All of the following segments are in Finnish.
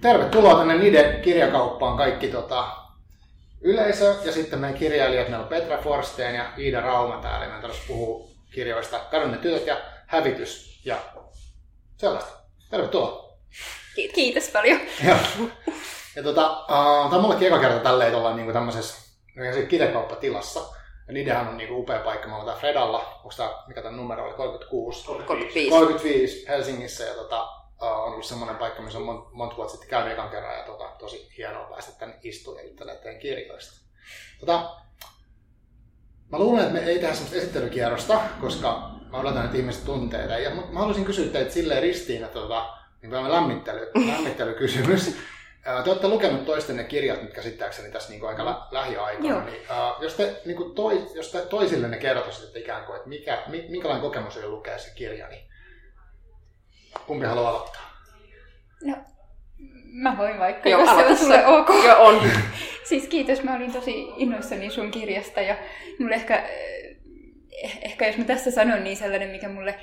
tervetuloa tänne Nide kirjakauppaan kaikki tota, yleisö ja sitten meidän kirjailijat. Meillä on Petra Forsteen ja Iida Rauma täällä. Meidän tarvitsisi puhua kirjoista Kadonneet tytöt ja Hävitys ja sellaista. Tervetuloa. Kiitos paljon. Ja, ja tota, uh, tämä on mullekin eka kerta tälleen olla niinku tämmöisessä kirjakauppatilassa. Ja Nidehän on niinku upea paikka. Me ollaan Fredalla, onko tämä, mikä tämä numero oli, 36? 35. 35 Helsingissä ja tota, uh, on ollut semmoinen paikka, missä on mon, monta vuotta sitten käynyt ekan kerran ja tota, tosi hienoa päästä tänne istumaan ja juttelemaan teidän kirjoista. Tota, mä luulen, että me ei tehdä semmoista esittelykierrosta, koska mä odotan, että ihmiset tuntee tämän. Ja mä haluaisin kysyä teitä silleen ristiin, että tota, niin vähän lämmittely, lämmittelykysymys. Te olette lukenut toisten ne kirjat, mitkä käsittääkseni tässä niin kuin aika lä- lähiaikoina. Niin, uh, jos te, niin kuin toi, jos te toisille ne kertoisitte ikään kuin, että mikä, minkälainen kokemus oli lukea se kirja, niin kumpi haluaa aloittaa? No, mä voin vaikka, Joo, jos se on aloita sulle ok. Joo, on. Siis kiitos, mä olin tosi innoissani sun kirjasta ja mulle ehkä, eh, ehkä jos mä tässä sanon, niin sellainen, mikä mulle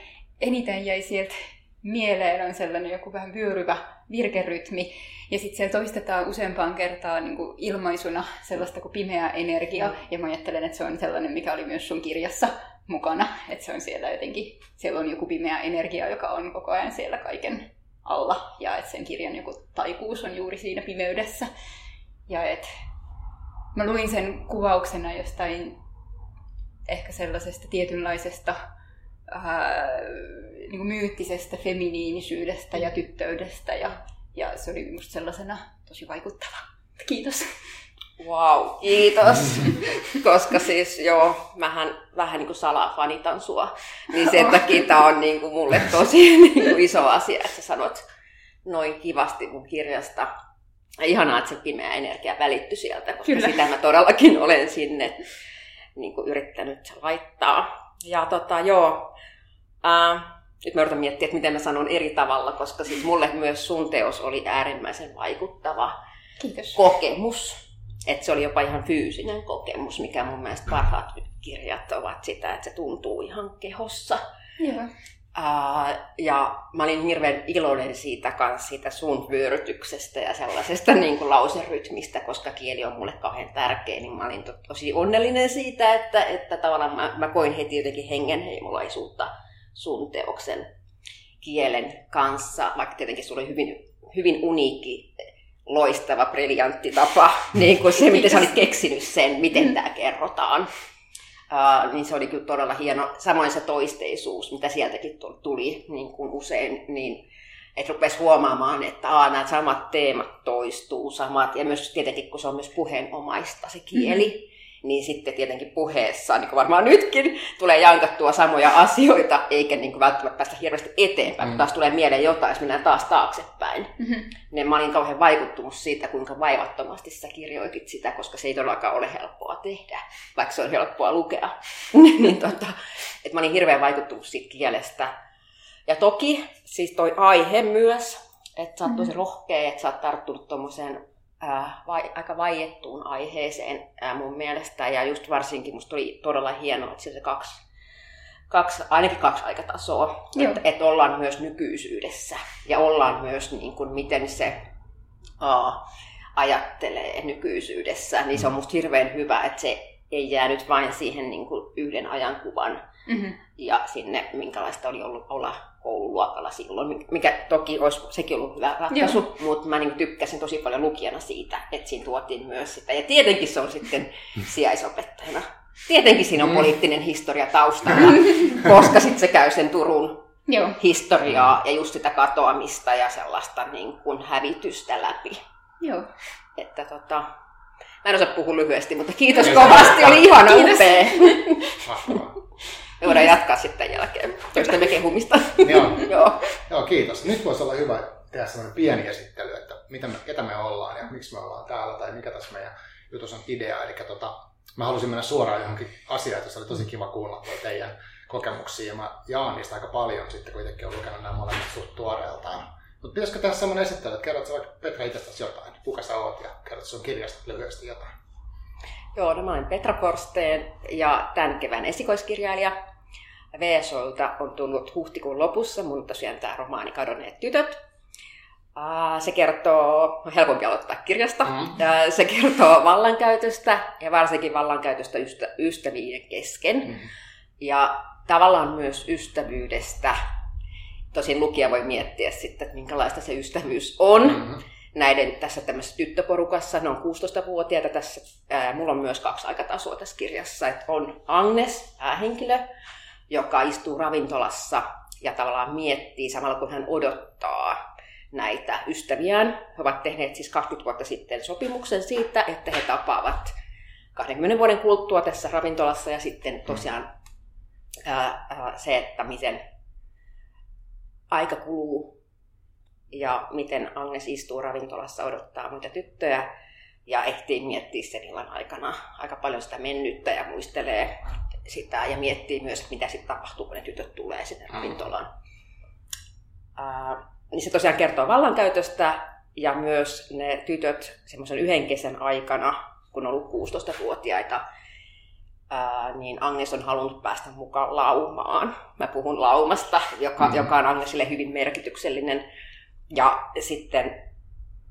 eniten jäi sieltä mieleen on sellainen joku vähän vyöryvä virkerytmi. Ja sitten siellä toistetaan useampaan kertaan niin kuin ilmaisuna sellaista kuin pimeä energia. Ja mä ajattelen, että se on sellainen, mikä oli myös sun kirjassa mukana. Että se on siellä jotenkin, siellä on joku pimeä energia, joka on koko ajan siellä kaiken alla. Ja että sen kirjan joku taikuus on juuri siinä pimeydessä. Ja et mä luin sen kuvauksena jostain ehkä sellaisesta tietynlaisesta ää, niin kuin myyttisestä feminiinisyydestä ja tyttöydestä ja, ja se oli musta sellaisena tosi vaikuttava. Kiitos. Wow, kiitos. Koska siis joo, mähän vähän niin kuin salaa fanitan sua. Niin sen takia tää on niin kuin mulle tosi niin kuin iso asia, että sä sanot noin kivasti mun kirjasta. Ja ihanaa, että se pimeä energia välittyi sieltä, koska Kyllä. sitä mä todellakin olen sinne niin kuin yrittänyt laittaa. Ja tota, joo, ää, nyt mä yritän miettiä, että miten mä sanon eri tavalla, koska siis mulle myös sun teos oli äärimmäisen vaikuttava Kiitos. kokemus. Että se oli jopa ihan fyysinen kokemus, mikä mun mielestä parhaat kirjat ovat sitä, että se tuntuu ihan kehossa. Joo. Ää, ja mä olin hirveän iloinen siitä kanssa, siitä sun vyörytyksestä ja sellaisesta niin kuin lauserytmistä, koska kieli on mulle kauhean tärkeä, niin mä olin to- tosi onnellinen siitä, että, että tavallaan mä, mä koin heti jotenkin hengenheimolaisuutta sun teoksen kielen kanssa, vaikka tietenkin sulla oli hyvin, hyvin uniikki, loistava, briljantti tapa, niin kuin se, miten sä olit keksinyt sen, miten tämä kerrotaan. Uh, niin se oli kyllä todella hieno. Samoin se toisteisuus, mitä sieltäkin tu- tuli niin kuin usein, niin että rupesi huomaamaan, että aa, nämä samat teemat toistuu, samat, ja myös tietenkin, kun se on myös puheenomaista se kieli, mm-hmm. Niin sitten tietenkin puheessa, niin kuin varmaan nytkin, tulee jankattua samoja asioita, eikä niin kuin välttämättä päästä hirveästi eteenpäin, mm. kun taas tulee mieleen jotain, jos mennään taas taaksepäin. Mm-hmm. Niin mä olin kauhean vaikuttunut siitä, kuinka vaivattomasti sä kirjoitit sitä, koska se ei todellakaan ole helppoa tehdä, vaikka se on helppoa lukea. niin tota, että mä olin hirveän vaikuttunut siitä kielestä. Ja toki siis toi aihe myös, että sä oot tosi rohkea, että sä oot tarttunut tuommoiseen ää, vai, aika vaiettuun aiheeseen ää, mun mielestä. Ja just varsinkin musta oli todella hienoa, että siellä se kaksi, kaksi, ainakin kaksi aikatasoa, Joo. että et ollaan myös nykyisyydessä ja ollaan myös niin kuin, miten se aa, ajattelee nykyisyydessä, niin se on musta hirveän hyvä, että se ei jää nyt vain siihen niin kuin yhden ajankuvan Mm-hmm. ja sinne, minkälaista oli ollut olla koululuokalla silloin, mikä toki olisi sekin ollut hyvä ratkaisu, Joo. mutta mä niin tykkäsin tosi paljon lukijana siitä, että siinä tuotiin myös sitä. Ja tietenkin se on sitten sijaisopettajana. Tietenkin siinä on Mm. poliittinen historia taustalla, koska sitten se käy sen Turun Joo. historiaa ja just sitä katoamista ja sellaista niin kuin hävitystä läpi. Joo. Että tota, mä en osaa puhua lyhyesti, mutta kiitos kovasti, oli ihana Kiitos. upea. Mahtavaa. Me voidaan jatkaa sitten jälkeen toistemme kehumista. Joo. Joo. Joo, kiitos. Nyt voisi olla hyvä tehdä sellainen pieni esittely, että mitä me, ketä me ollaan ja miksi me ollaan täällä tai mikä tässä meidän jutussa on idea. Eli tota, mä halusin mennä suoraan johonkin asiaan, että se oli tosi kiva kuulla teidän kokemuksia ja mä jaan niistä aika paljon sitten, kun itsekin olen lukenut nämä molemmat suht tuoreeltaan. Mutta pitäisikö tehdä sellainen esittely, että kerrot sä vaikka Petra itsestäsi jotain, kuka sä oot ja kerrot sun kirjasta lyhyesti jotain. Joo, no mä olen Petra Korsteen ja tämän kevään esikoiskirjailija. VSOlta on tullut huhtikuun lopussa mun tosiaan tämä romaani Kadonneet tytöt. Se kertoo, on helpompi aloittaa kirjasta, Mm. se kertoo vallankäytöstä ja varsinkin vallankäytöstä ystä, ystävien kesken. Mm. Ja tavallaan myös ystävyydestä. Tosin lukija voi miettiä sitten, että minkälaista se ystävyys on. Mm. Näiden tässä tämmöisessä tyttöporukassa, ne on 16-vuotiaita tässä. Ää, mulla on myös kaksi aikatasoa tässä kirjassa. Että on Agnes, päähenkilö, joka istuu ravintolassa ja tavallaan miettii samalla kun hän odottaa näitä ystäviään. He ovat tehneet siis 20 vuotta sitten sopimuksen siitä, että he tapaavat 20 vuoden kuluttua tässä ravintolassa ja sitten tosiaan ää, ää, se, että miten aika kuluu ja miten Agnes istuu ravintolassa odottaa muita tyttöjä ja ehtii miettiä sen illan aikana aika paljon sitä mennyttä ja muistelee sitä ja miettii myös, että mitä sitten tapahtuu, kun ne tytöt tulee sinne ravintolaan. Ää, niin se tosiaan kertoo vallankäytöstä ja myös ne tytöt semmoisen yhden kesän aikana, kun on ollut 16-vuotiaita, ää, niin Agnes on halunnut päästä mukaan laumaan. Mä puhun laumasta, joka, Mm. joka on Agnesille hyvin merkityksellinen. Ja sitten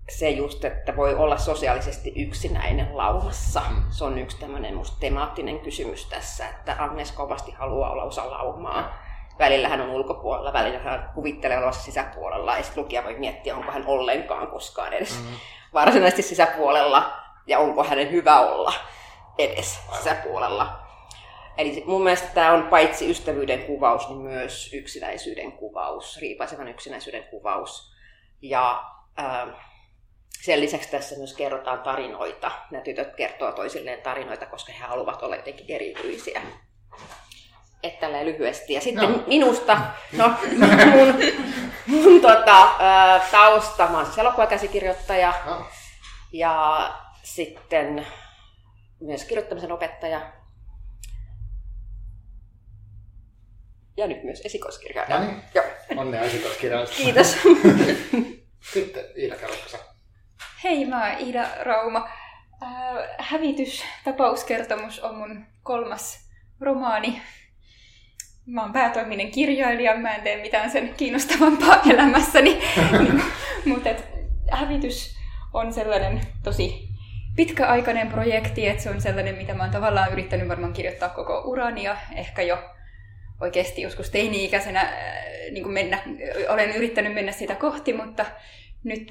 se just, että voi olla sosiaalisesti yksinäinen laumassa. Mm. Se on yksi tämmöinen musta temaattinen kysymys tässä, että Agnes kovasti haluaa olla osa laumaa. Välillä hän on ulkopuolella, välillä hän kuvittelee olevansa sisäpuolella, ja sitten lukija voi miettiä, onko hän ollenkaan koskaan edes Mm. varsinaisesti sisäpuolella, ja onko hänen hyvä olla edes sisäpuolella. Eli mun mielestä tämä on paitsi ystävyyden kuvaus, niin myös yksinäisyyden kuvaus, riipaisevan yksinäisyyden kuvaus. Ja äh, sen lisäksi tässä myös kerrotaan tarinoita. Nämä tytöt kertoo toisilleen tarinoita, koska he haluavat olla jotenkin erityisiä. Että tälleen lyhyesti. Ja sitten No. minusta, no mun, mun tota, tausta, mä oon siis elokuvakäsikirjoittaja No, ja sitten myös kirjoittamisen opettaja. Ja nyt myös esikoiskirjaaja. no niin, Joo, onnea esikoiskirjallisesta. kiitos. Sitten Iida, sä? Hei, mä oon Iida Rauma. Äh, hävitys, tapauskertomus on mun kolmas romaani. Mä oon päätoiminen kirjailija, mä en tee mitään sen kiinnostavampaa elämässäni. niin, mutta et, hävitys on sellainen tosi pitkäaikainen projekti, että se on sellainen, mitä mä oon tavallaan yrittänyt varmaan kirjoittaa koko urani ja ehkä jo oikeasti joskus teini-ikäisenä äh, niin mennä, olen yrittänyt mennä sitä kohti, mutta nyt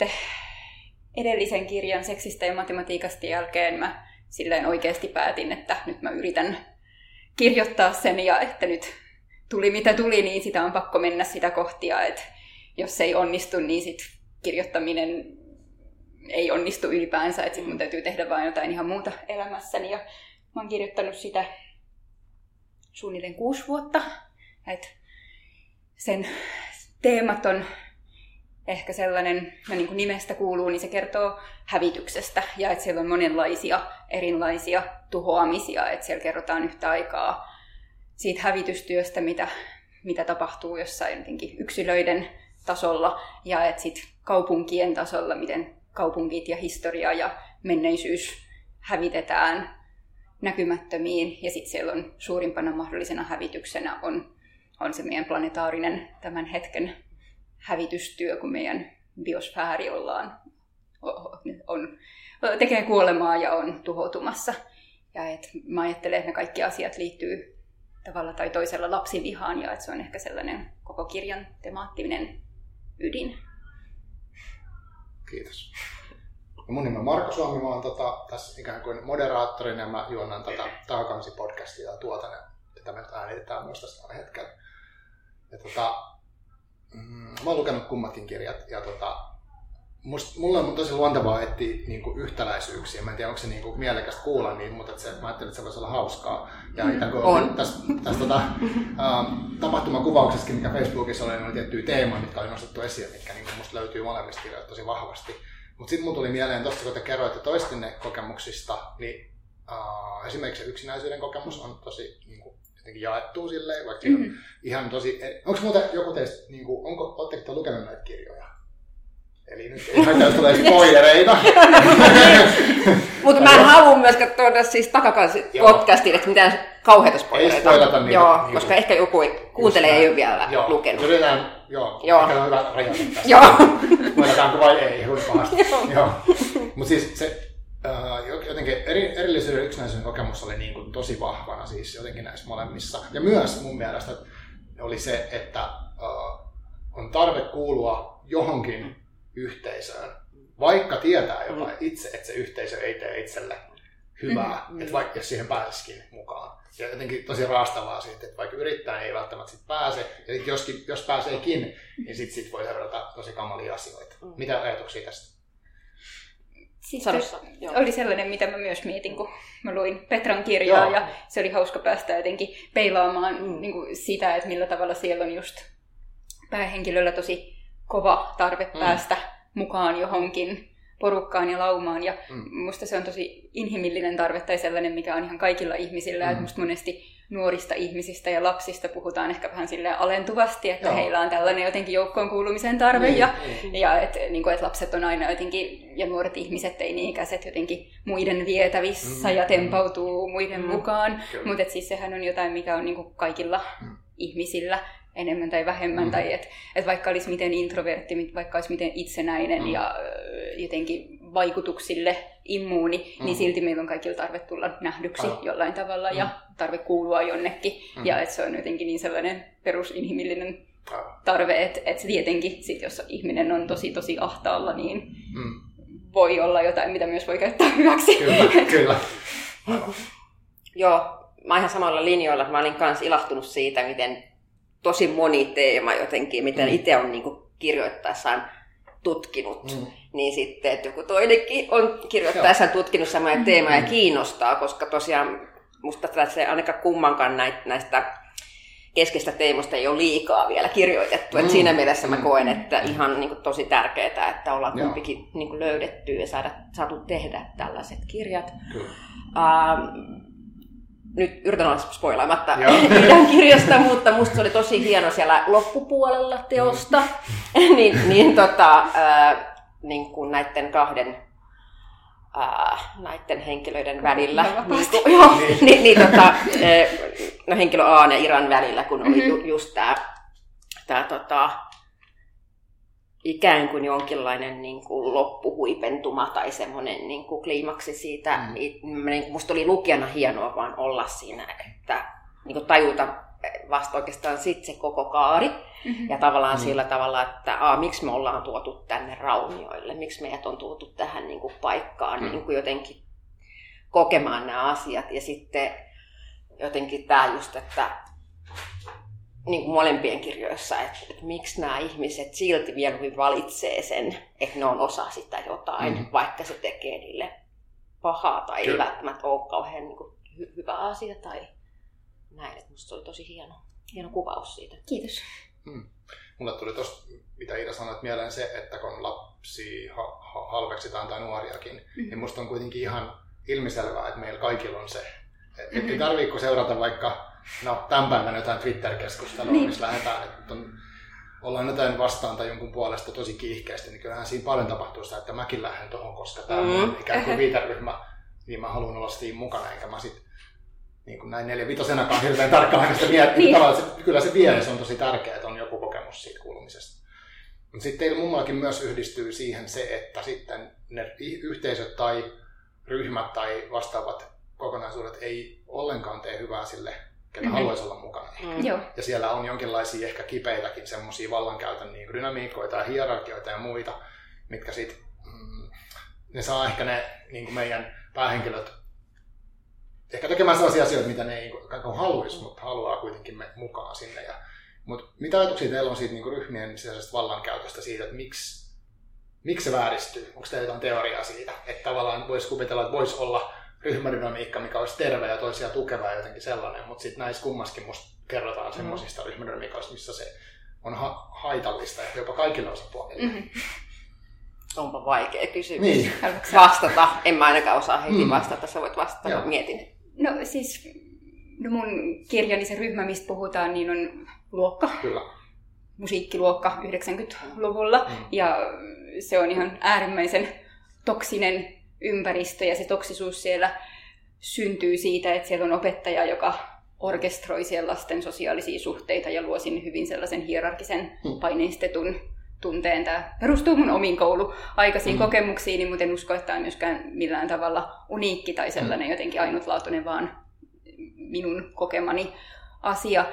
edellisen kirjan seksistä ja matematiikasta jälkeen mä silleen oikeasti päätin, että nyt mä yritän kirjoittaa sen ja että nyt tuli mitä tuli, niin sitä on pakko mennä sitä kohti ja että jos se ei onnistu, niin sit kirjoittaminen ei onnistu ylipäänsä, että sit mun täytyy tehdä vain jotain ihan muuta elämässäni ja mä oon kirjoittanut sitä suunnilleen kuusi vuotta. Et sen teemat on ehkä sellainen, no niin kuin nimestä kuuluu, niin se kertoo hävityksestä ja että siellä on monenlaisia erilaisia tuhoamisia, että siellä kerrotaan yhtä aikaa siitä hävitystyöstä, mitä, mitä tapahtuu jossain jotenkin yksilöiden tasolla ja että sitten kaupunkien tasolla, miten kaupungit ja historia ja menneisyys hävitetään näkymättömiin ja sitten siellä on suurimpana mahdollisena hävityksenä on, on se meidän planetaarinen tämän hetken hävitystyö, kun meidän biosfääri ollaan, on, tekee kuolemaa ja on tuhoutumassa. Ja et mä ajattelen, että ne kaikki asiat liittyy tavalla tai toisella lapsivihaan ja että se on ehkä sellainen koko kirjan temaattinen ydin. Kiitos. Ja mun nimi on Marko Suomi, mä oon tota, tässä ikään kuin moderaattorina ja mä juonnan tätä Takakansi-podcastia ja tuotan, ja tätä me äänitetään myös tässä hetkellä. Ja tota, mm, mä oon lukenut kummatkin kirjat ja tota, must, mulle on tosi luontevaa etsiä niinku yhtäläisyyksiä. Mä en tiedä, onko se niinku mielekästä kuulla niitä, mutta se, mä ajattelin, että se voisi olla hauskaa. Ja ikään kuin On. tässä, tässä tota, ähm, tapahtumakuvauksessakin, mikä Facebookissa oli, niin oli tiettyjä teemoja, mitkä oli nostettu esiin, mitkä niinku musta löytyy molemmista kirjoista tosi vahvasti. Mutta sitten mun tuli mieleen tuosta, kun te kerroitte toistenne kokemuksista, niin äh, esimerkiksi yksinäisyyden kokemus on tosi niin kuin, jotenkin jaettu silleen, vaikka mm-hmm. Ihan tosi... Onko muuten joku teistä, niin kuin, onko, oletteko te lukenut näitä kirjoja? Eli nyt ei haittaa, tulee spoilereita. Mutta mä en halua myöskään tuoda siis takakansi podcastiin, että mitään kauheita spoilereita. Ei spoilata niitä. Joo, Niin koska kuin- ehkä joku kuuntelee ei ole vielä joo. lukenut. Yritetään, joo, Joo. ehkä on hyvä rajata tästä. Joo. Voidetaanko vai ei. Joo. joo. Mutta siis se äh, jotenkin eri, erillisyyden yksinäisyyden kokemus oli niin kuin tosi vahvana siis jotenkin näissä molemmissa. Ja myös mun mielestä oli se, että äh, on tarve kuulua johonkin yhteisöön, vaikka tietää jopa itse, että se yhteisö ei tee itselle hyvää, Mm. että vaikka jos siihen pääsisikin mukaan. Ja jotenkin tosi raastavaa siitä, että vaikka yrittää, niin ei välttämättä sit pääse. Ja sit joskin, jos pääseekin, niin sit, sit voi seurata tosi kamalia asioita. Mm. Mitä ajatuksia tästä? Siis joo. oli sellainen, mitä mä myös mietin, kun mä luin Petran kirjaa Joo. ja se oli hauska päästä jotenkin peilaamaan Mm. niin kuin sitä, että millä tavalla siellä on just päähenkilöllä tosi kova tarve Mm. päästä mukaan johonkin porukkaan ja laumaan. Ja Mm. musta se on tosi inhimillinen tarve tai sellainen, mikä on ihan kaikilla ihmisillä. Mm. Mm. musta monesti nuorista ihmisistä ja lapsista puhutaan ehkä vähän silleen alentuvasti, että Joo. heillä on tällainen jotenkin joukkoon kuulumisen tarve Niin, ja niin. ja että niin et lapset on aina jotenkin, ja nuoret ihmiset teini-ikäiset jotenkin muiden vietävissä Mm, ja mm. tempautuu muiden Mm, mukaan. Mutta siis sehän on jotain, mikä on niin kuin kaikilla Mm. ihmisillä enemmän tai vähemmän. Mm. Tai että et vaikka olisi miten introvertti, mit- vaikka olisi miten itsenäinen Mm. ja ö, jotenkin vaikutuksille immuuni, Mm. niin silti meillä on kaikilla tarve tulla nähdyksi Aivan. jollain tavalla ja tarve kuulua jonnekin. Mm. Ja että se on jotenkin niin sellainen perusinhimillinen Aivan. tarve, että et tietenkin sit jos ihminen on tosi tosi ahtaalla, niin Mm. voi olla jotain, mitä myös voi käyttää hyväksi. Kyllä, kyllä. Joo, mä oon ihan samalla linjoilla. Mä olin kans ilahtunut siitä, miten tosi moni teema jotenkin, miten Mm. itse on niinku kirjoittaessaan tutkinut. Mm. Niin sitten, että joku toinenkin on kirjoittaessaan tutkinut samoja teemoja ja kiinnostaa, koska tosiaan musta tätä se ainakaan kummankaan näistä keskeistä teemoista ei ole liikaa vielä kirjoitettu. Mm. Et Mm. siinä mielessä mä Mm. koen, että ihan niin kuin, tosi tärkeää, että ollaan Joo. kumpikin niin kuin, löydetty ja saada, saatu tehdä tällaiset kirjat. Kyllä. Ähm, nyt yritän olla spoilaamatta Joo. meidän kirjasta, mutta musta se oli tosi hieno siellä loppupuolella teosta. niin, niin, tota, äh, niin kuin näiden kahden äh, näiden henkilöiden välillä. Niin, kuin, joo, Niin. niin, niin, tota, äh, no, henkilö A ja Iran välillä, kun oli Mhm. ju, just tämä tää, tota, ikään kuin jonkinlainen niin kuin loppuhuipentuma tai semmoinen niin kuin kliimaksi siitä. Mm. Niin, musta oli lukijana hienoa vaan olla siinä, että niin kuin tajuta vasta oikeastaan sitten se koko kaari. Mhm. Ja tavallaan Mm. sillä tavalla, että aa, miksi me ollaan tuotu tänne raunioille, miksi meidät on tuotu tähän niin kuin paikkaan Mm. niin kuin jotenkin kokemaan nämä asiat. Ja sitten jotenkin tämä just, että niin kuin molempien kirjoissa, että, että miksi nämä ihmiset silti mieluummin valitsee sen, että ne on osa sitä jotain, Mm. mm. vaikka se tekee niille pahaa tai Kyllä. ei välttämättä ole kauhean niin kuin, hy- hyvä asia tai näin. Että musta se oli tosi hieno, hieno kuvaus siitä. Kiitos. Mulle tuli tuosta, mitä Iida sanoit, mieleen se, että kun lapsi ha- ha- halveksitaan tai nuoriakin, Mhm. niin musta on kuitenkin ihan ilmiselvää, että meillä kaikilla on se. Et, Mhm. Ei tarviiko seurata vaikka, no tämän päivän jotain Twitter-keskustelua, Niin. missä lähdetään, että on, ollaan jotain vastaan tai jonkun puolesta tosi kiihkeästi, niin kyllähän siinä paljon tapahtuu sitä, että mäkin lähden tuohon, koska tämä Mm. on ikään kuin viiteryhmä, niin mä haluan olla siinä mukana, enkä mä sit niin kuin näin neljä vitosenakaan hirveän tarkkaan sitä miettiä. Niin. Tavallaan se, kyllä se vie, se on tosi tärkeää, että on joku kokemus siitä kuulumisesta. Mutta sitten teillä mummallakin myös yhdistyy siihen se, että sitten ne yhteisöt tai ryhmät tai vastaavat kokonaisuudet ei ollenkaan tee hyvää sille, ketä Mhm. haluaisi olla mukana. Mm. Joo. Ja siellä on jonkinlaisia ehkä kipeitäkin semmoisia vallankäytön niin dynamiikkoita ja hierarkioita ja muita, mitkä sitten, mm, ne saa ehkä ne niin kuin meidän päähenkilöt ehkä tekemään sellaisia asioita, mitä ne ei kuin haluaisi, mutta haluaa kuitenkin me mukaan sinne. Ja, mutta mitä ajatuksia teillä on siitä niin kuin ryhmien sisäisestä vallankäytöstä siitä, että miksi, miksi se vääristyy? Onko teillä jotain teoriaa siitä, että tavallaan voisi kuvitella, että voisi olla ryhmädynamiikka, mikä olisi terve ja toisia tukeva ja jotenkin sellainen, mutta sitten näissä kummaskin musta kerrotaan semmoisista ryhmädynamiikoista, missä se on ha- haitallista ja jopa kaikille osapuolille. Mm-hmm. Onpa vaikea kysymys. Niin, Haluatko Vastata. En mä ainakaan osaa heti Mm. vastata. Sä voit vastata, Joo. mietin. No siis no mun kirjani, se ryhmä, mistä puhutaan, niin on luokka, kyllä. musiikkiluokka 90-luvulla. Mm. Ja se on ihan äärimmäisen toksinen ympäristö ja se toksisuus siellä syntyy siitä, että siellä on opettaja, joka orkestroi siellä lasten sosiaalisia suhteita ja luo sinne hyvin sellaisen hierarkisen mm. paineistetun tunteen. Tämä perustuu mun omiin kouluaikaisiin mm. kokemuksiin, mutta en usko, että tämä on myöskään millään tavalla uniikki tai sellainen mm. jotenkin ainutlaatuinen, vaan minun kokemani asia.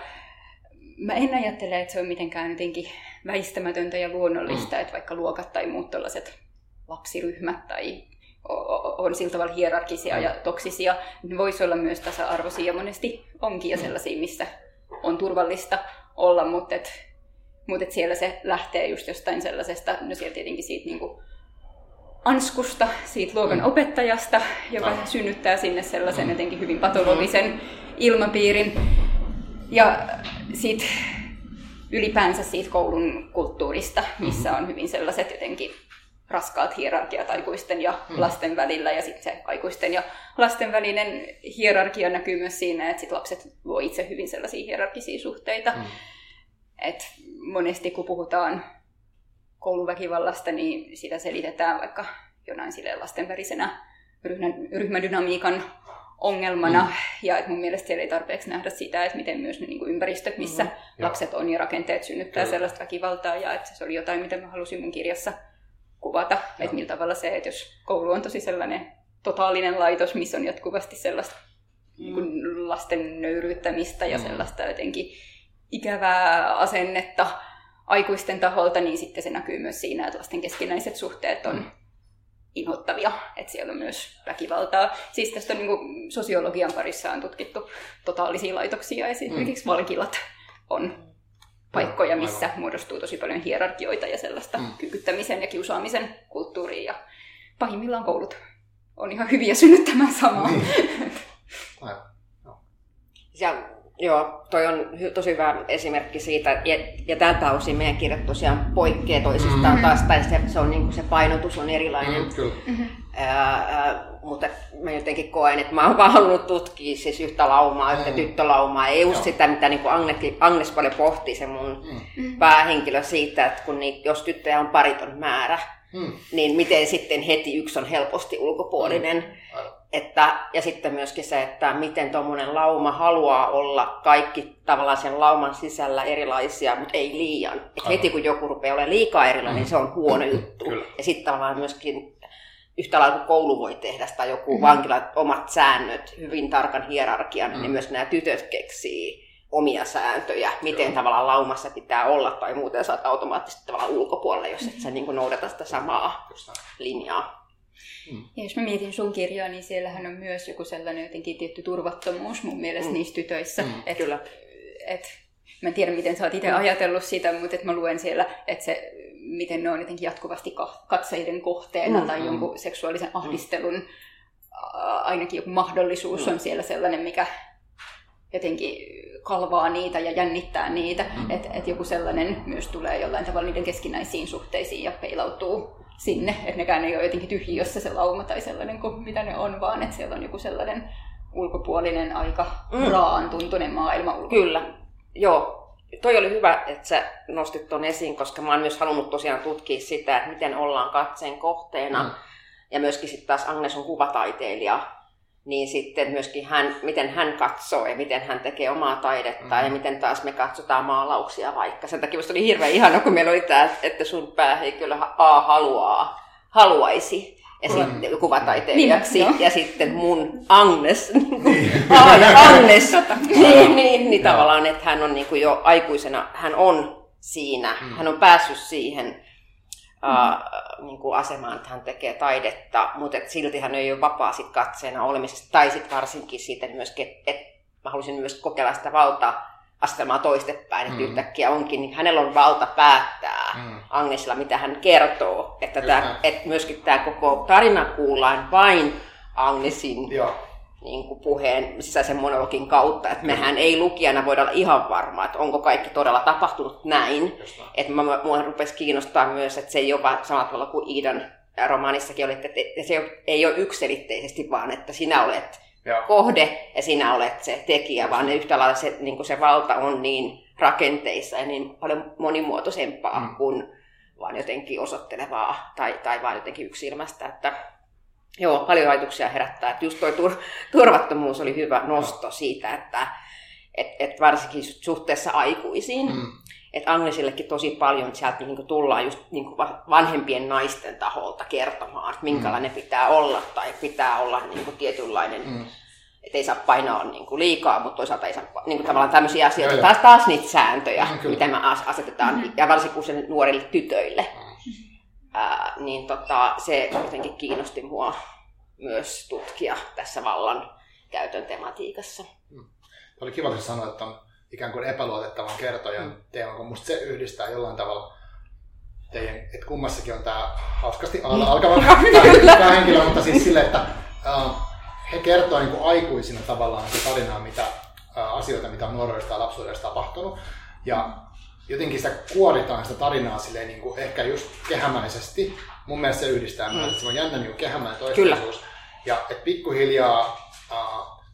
Mä en ajattele, että se on mitenkään jotenkin väistämätöntä ja luonnollista, mm. että vaikka luokat tai muut tällaiset lapsiryhmät tai on sillä tavalla hierarkisia ja toksisia, ne voisi olla myös tasa-arvoisia ja monesti onkin ja sellaisia, missä on turvallista olla, mutta et, mutta et siellä se lähtee just jostain sellaisesta, no siellä tietenkin siitä niinku anskusta, siitä luokan mm. opettajasta, joka no. synnyttää sinne sellaisen jotenkin hyvin patologisen ilmapiirin. Ja siitä ylipäänsä siitä koulun kulttuurista, missä mm-hmm. on hyvin sellaiset jotenkin raskaat hierarkiat aikuisten ja mm. lasten välillä. Ja sitten se aikuisten ja lasten välinen hierarkia näkyy myös siinä, että sit lapset luo itse hyvin sellaisia hierarkisia suhteita. Mm. Et monesti kun puhutaan kouluväkivallasta, niin sitä selitetään vaikka jonain sille lasten välisenä ryhmädynamiikan ongelmana. Mm. Ja että mun mielestä siellä ei tarpeeksi nähdä sitä, että miten myös ne niin kuin ympäristöt, missä mm. lapset on ja rakenteet synnyttää Kyllä. sellaista väkivaltaa. Ja että se oli jotain, mitä mä halusin mun kirjassa kuvata, Joo. että millä tavalla se, että jos koulu on tosi sellainen totaalinen laitos, missä on jatkuvasti sellaista mm. niin kuin lasten nöyryyttämistä ja mm. sellaista jotenkin ikävää asennetta aikuisten taholta, niin sitten se näkyy myös siinä, että lasten keskinäiset suhteet on mm. inhottavia, että siellä on myös väkivaltaa. Siis tästä on niin kuin, sosiologian parissa on tutkittu totaalisia laitoksia, esimerkiksi mm. valkilat on paikkoja, missä Aivan. muodostuu tosi paljon hierarkioita ja sellaista mm. kykyttämisen ja kiusaamisen kulttuuria. Ja pahimmillaan koulut on ihan hyviä synnyttämään samaa. Niin. Aivan. Ja Joo, toi on tosi hyvä esimerkki siitä, ja, ja tältä osin meidän kirjat tosiaan poikkeaa toisistaan mm-hmm. taas, tai se, se, on, niin kuin se painotus on erilainen. Mm, kyllä. Mm-hmm. Ää, ää, mutta mä jotenkin koen, että mä oon vaan halunnut tutkia siis yhtä laumaa, yhtä mm. tyttölaumaa. Ei just sitä, mitä niin kuin Agnes, Agnes paljon pohtii, se mun mm. päähenkilö siitä, että kun niitä, jos tyttöjä on pariton määrä, mm. niin miten sitten heti yksi on helposti ulkopuolinen. Mm. Että, ja sitten myöskin se, että miten tuommoinen lauma haluaa olla kaikki tavallaan sen lauman sisällä erilaisia, mutta ei liian. Et heti kun joku rupeaa olemaan liikaa erilainen, mm. niin se on huono juttu. Kyllä. Ja sitten tavallaan myöskin yhtä lailla kuin koulu voi tehdä tai joku mm-hmm. vankila omat säännöt, hyvin tarkan hierarkian, mm. niin myös nämä tytöt keksii omia sääntöjä, miten Joo. tavallaan laumassa pitää olla, tai muuten saat automaattisesti tavallaan ulkopuolelle, jos et sä niin noudata sitä samaa linjaa. Mm. Ja jos mä mietin sun kirjaa, niin siellähän on myös joku sellainen jotenkin tietty turvattomuus mun mielestä mm. niissä tytöissä. Mm. Et, Kyllä. Et, mä en tiedä, miten sä oot itse mm. ajatellut sitä, mutta et mä luen siellä, että se, miten ne on jotenkin jatkuvasti katseiden kohteena mm. tai jonkun seksuaalisen mm. ahdistelun ainakin joku mahdollisuus mm. on siellä sellainen, mikä jotenkin kalvaa niitä ja jännittää niitä, mm. että et joku sellainen myös tulee jollain tavalla niiden keskinäisiin suhteisiin ja peilautuu sinne, että nekään ei ole jotenkin tyhjiössä se lauma tai sellainen kuin mitä ne on, vaan että siellä on joku sellainen ulkopuolinen aika mm. raan tuntunen maailma. Ulko- Kyllä, joo. Toi oli hyvä, että sä nostit tuon esiin, koska mä oon myös halunnut tosiaan tutkia sitä, että miten ollaan katseen kohteena. Mm. Ja myöskin sitten taas Agnes on kuvataiteilija, niin sitten myöskin hän, miten hän katsoo ja miten hän tekee omaa taidetta mm. ja miten taas me katsotaan maalauksia vaikka. Sen takia oli hirveän ihana, kun meillä oli tämä, että sun päähenkilö A haluaa, haluaisi ja mm. sitten kuvataiteilijaksi. Niin, ja sitten mun Agnes, niin. A ja Agnes, niin, niin, niin tavallaan, että hän on niin kuin jo aikuisena, hän on siinä, mm. hän on päässyt siihen uh, niin kuin asemaan, että hän tekee taidetta, mutta et silti hän ei ole vapaa sit katseena olemisesta, tai sitten varsinkin siitä että myöskin, että mä halusin myös kokeilla sitä valtaa asetelmaa toistepäin, että mm. yhtäkkiä onkin, niin hänellä on valta päättää mm. Agnesilla, mitä hän kertoo. Että, tää, että myöskin tämä koko tarina kuullaan vain Agnesin Joo niin kuin puheen sisäisen monologin kautta, että mehän ei lukijana voida olla ihan varma, että onko kaikki todella tapahtunut näin. Että mä, mua rupesi kiinnostaa myös, että se ei ole samalla tavalla kuin Iidan romaanissakin oli, että se ei ole yksilitteisesti vaan, että sinä olet Joo. kohde ja sinä olet se tekijä, vaan ne yhtä lailla se, niin kuin se valta on niin rakenteissa ja niin paljon monimuotoisempaa mm. kuin vaan jotenkin osoittelevaa tai, tai vaan jotenkin yksilmästä, että Joo, paljon ajatuksia herättää. Että just tuo tur- turvattomuus oli hyvä nosto siitä, että, Et, et varsinkin suhteessa aikuisiin. Mm. Että Agnesillekin tosi paljon että sieltä niin tullaan just niin vanhempien naisten taholta kertomaan, että minkälainen mm. pitää olla tai pitää olla niin tietynlainen mm että ei saa painoa niin kuin liikaa, mutta toisaalta ei saa niin kuin tavallaan tämmöisiä asioita. Taas, taas niitä sääntöjä, mm, mitä me asetetaan, mm-hmm. ja varsinkin sen nuorille tytöille. Mm-hmm. Ää, niin tota, se jotenkin kiinnosti mua myös tutkia tässä vallan käytön tematiikassa. Mm. Oli kiva, että sanoit, että on ikään kuin epäluotettavan kertojan mm. teema, kun musta se yhdistää jollain tavalla teidän, että kummassakin on tämä hauskasti alkava henkilö, mutta siis sille, että uh, he kertoo niin kuin aikuisina tavallaan se tarinaa, mitä, asioita, mitä on nuoruudesta ja lapsuudesta tapahtunut. Ja jotenkin sitä kuoritaan sitä tarinaa silleen niin kuin ehkä just kehämäisesti. Mun mielestä se yhdistää mm. myös, että se on jännä niin kehämäinen toistuisuus. Kyllä. Ja että pikkuhiljaa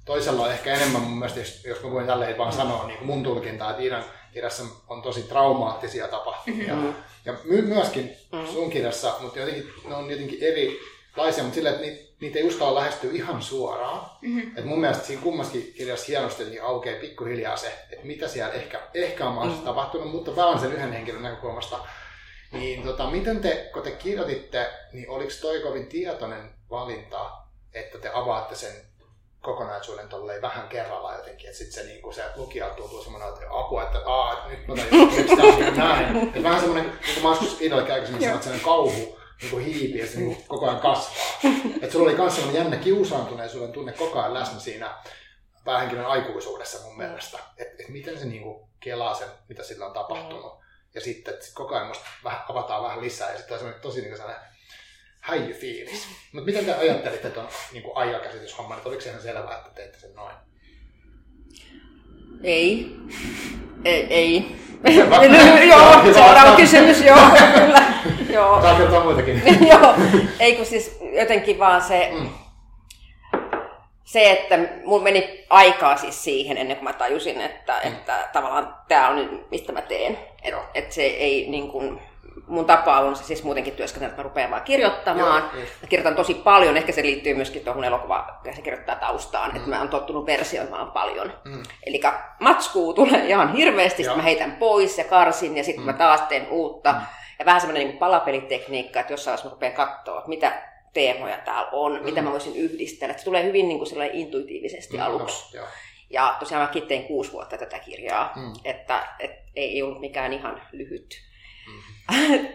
toisella on ehkä enemmän mun mielestä, jos, jos mä voin tälleen vaan sanoa, niin mun tulkinta, että Iidan kirjassa on tosi traumaattisia tapahtumia. Mm-hmm. Ja my, myöskin mm-hmm. sun kirjassa, mutta jotenkin, ne on jotenkin eri laisia, mutta silleen, että niitä, niitä ei uskalla lähestyä ihan suoraan. Mm-hmm. Et mun mielestä siinä kummaskin kirjassa hienosti niin aukeaa pikkuhiljaa se, että mitä siellä ehkä, ehkä on mahdollisesti mm-hmm. tapahtunut, mutta vaan sen yhden henkilön näkökulmasta. Niin tota, miten te, kun te kirjoititte, niin oliko toi kovin tietoinen valinta, että te avaatte sen kokonaisuuden tolleen vähän kerrallaan jotenkin, että sitten se, niin se lukijalta tuntuu semmoinen että apua, että aa, että nyt mä tajun, että tämä asia näin. Et vähän semmoinen, niin kuin mä joskus Iidollekin aikaisemmin sanoin, että kauhu, niin kuin hiipi ja se niin koko ajan kasvaa. Et sulla oli myös sellainen jännä kiusaantuneisuuden tunne koko ajan läsnä siinä päähenkilön aikuisuudessa mun mielestä. Että et miten se niin kuin kelaa sen, mitä sillä on tapahtunut. Ja sitten että koko ajan musta vähän, avataan vähän lisää ja sitten on sellainen tosi niin kuin sellainen häijyfiilis. Mutta miten te ajattelitte tuon niin aikakäsityshomman, että oliko se ihan selvää, että teette sen noin? Ei. Ei. ei. joo, seuraava kysymys, joo, kyllä. joo. Saa kertoa muitakin. joo, ei kun siis jotenkin vaan se, mm. se, että mulla meni aikaa siis siihen ennen kuin mä tajusin, että, mm. että tavallaan tämä on nyt, mistä mä teen. Että et se ei niin kuin, mun tapa on se siis muutenkin työskennellä, että mä rupean vaan kirjoittamaan. Joo, mä kirjoitan tosi paljon, ehkä se liittyy myöskin tuohon elokuva, se kirjoittaa taustaan, mm. että mä oon tottunut versioimaan paljon. Mm. Eli matskuu tulee ihan hirveästi, sitten mä heitän pois ja karsin ja sitten mm. mä taas teen uutta. Mm. Ja vähän semmoinen niin palapelitekniikka, että jossain vaiheessa mä rupean katsoa, että mitä teemoja täällä on, mm. mitä mä voisin yhdistellä. Että se tulee hyvin niin kuin intuitiivisesti mm, aluksi. No, ja tosiaan mäkin tein kuusi vuotta tätä kirjaa, mm. että et ei ollut mikään ihan lyhyt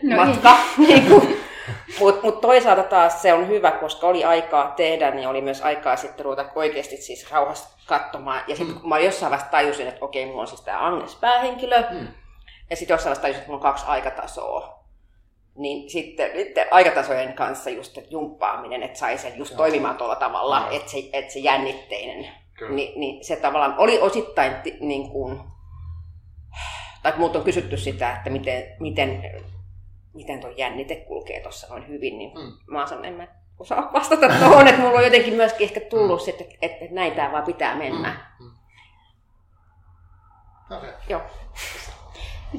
no matka. niin Mutta mut toisaalta taas se on hyvä, koska oli aikaa tehdä, niin oli myös aikaa sitten ruveta oikeasti siis rauhassa katsomaan. Ja sitten mm. kun mä jossain vaiheessa tajusin, että okei, mulla on siis tämä Agnes päähenkilö, mm. ja sitten jossain vaiheessa tajusin, että mulla on kaksi aikatasoa. Niin sitten, sitten aikatasojen kanssa just että jumppaaminen, että sai sen just Joo. toimimaan tuolla tavalla, että se, että se jännitteinen. Niin, niin se tavallaan oli osittain niin kuin, tai muut on kysytty sitä, että miten, miten, miten tuo jännite kulkee tuossa noin hyvin, niin mm. mä oon sanonut, en mä osaa vastata tuohon, että mulla on jotenkin myöskin ehkä tullut mm. sitten, että, että näin tämä vaan pitää mennä. Mm. Mm. Okay. Joo.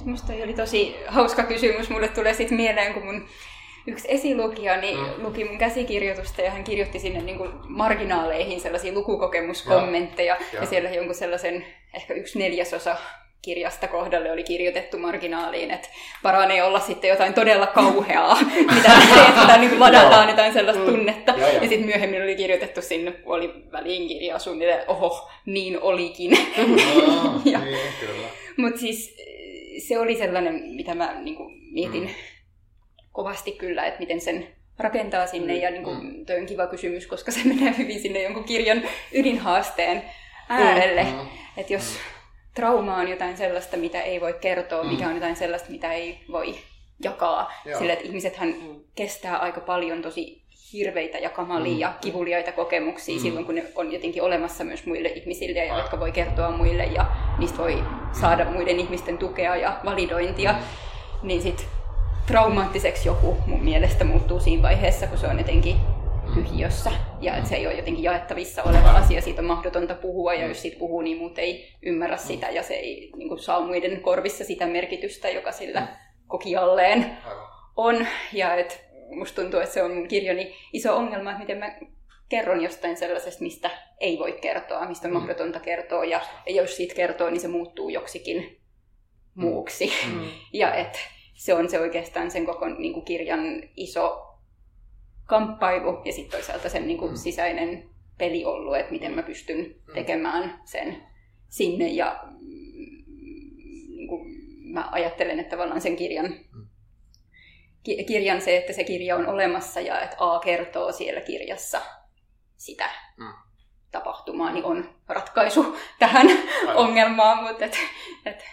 Minusta oli tosi hauska kysymys. Mulle tulee sitten mieleen, kun mun yksi esilukijani mm. luki mun käsikirjoitusta ja hän kirjoitti sinne niin kuin marginaaleihin sellaisia lukukokemuskommentteja ja, ja siellä jonkun sellaisen ehkä yksi neljäsosa kirjasta kohdalle oli kirjoitettu marginaaliin, että paranee olla sitten jotain todella kauheaa, mitä teetetään, niin ladataan jotain sellaista mm. tunnetta. Ja, ja. ja sitten myöhemmin oli kirjoitettu sinne, oli väliin kirja suunnilleen, oho, niin olikin. No, niin, Mutta siis se oli sellainen, mitä mä niin kuin, mietin mm. kovasti kyllä, että miten sen rakentaa sinne. Mm. Ja niin kuin, mm. toi on kiva kysymys, koska se menee hyvin sinne jonkun kirjan ydinhaasteen äärelle. Mm. Että jos mm trauma on jotain sellaista, mitä ei voi kertoa, mm. mikä on jotain sellaista, mitä ei voi jakaa. Joo. Sillä, että ihmisethän mm. kestää aika paljon tosi hirveitä ja kamalia mm. ja kivuliaita kokemuksia mm. silloin, kun ne on jotenkin olemassa myös muille ihmisille, ja jotka voi kertoa muille, ja niistä voi saada muiden ihmisten tukea ja validointia. Mm. Niin sitten traumaattiseksi joku mun mielestä muuttuu siinä vaiheessa, kun se on jotenkin tyhjössä ja että se ei ole jotenkin jaettavissa oleva asia, siitä on mahdotonta puhua ja jos siitä puhuu, niin muut ei ymmärrä sitä ja se ei niin kuin, saa muiden korvissa sitä merkitystä, joka sillä kokijalleen on. Ja että musta tuntuu, että se on mun kirjani iso ongelma, että miten mä kerron jostain sellaisesta, mistä ei voi kertoa, mistä on mm. mahdotonta kertoa, ja, ja jos siitä kertoo, niin se muuttuu joksikin mm. muuksi. Mm. ja että se on se oikeastaan sen koko niin kuin kirjan iso kamppailu, ja sitten toisaalta sen niin kuin mm. sisäinen peli ollut, että miten mä pystyn mm. tekemään sen sinne, ja niin kuin mä ajattelen, että tavallaan sen kirjan mm kirjan se, että se kirja on olemassa ja että A kertoo siellä kirjassa sitä mm. tapahtumaa, niin on ratkaisu tähän Aivan. ongelmaan, mutta et, et,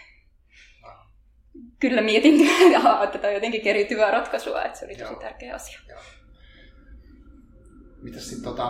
kyllä mietin tätä jotenkin keriytyvää ratkaisua, että se oli tosi Joo. tärkeä asia. Joo. Mitäs sitten tota,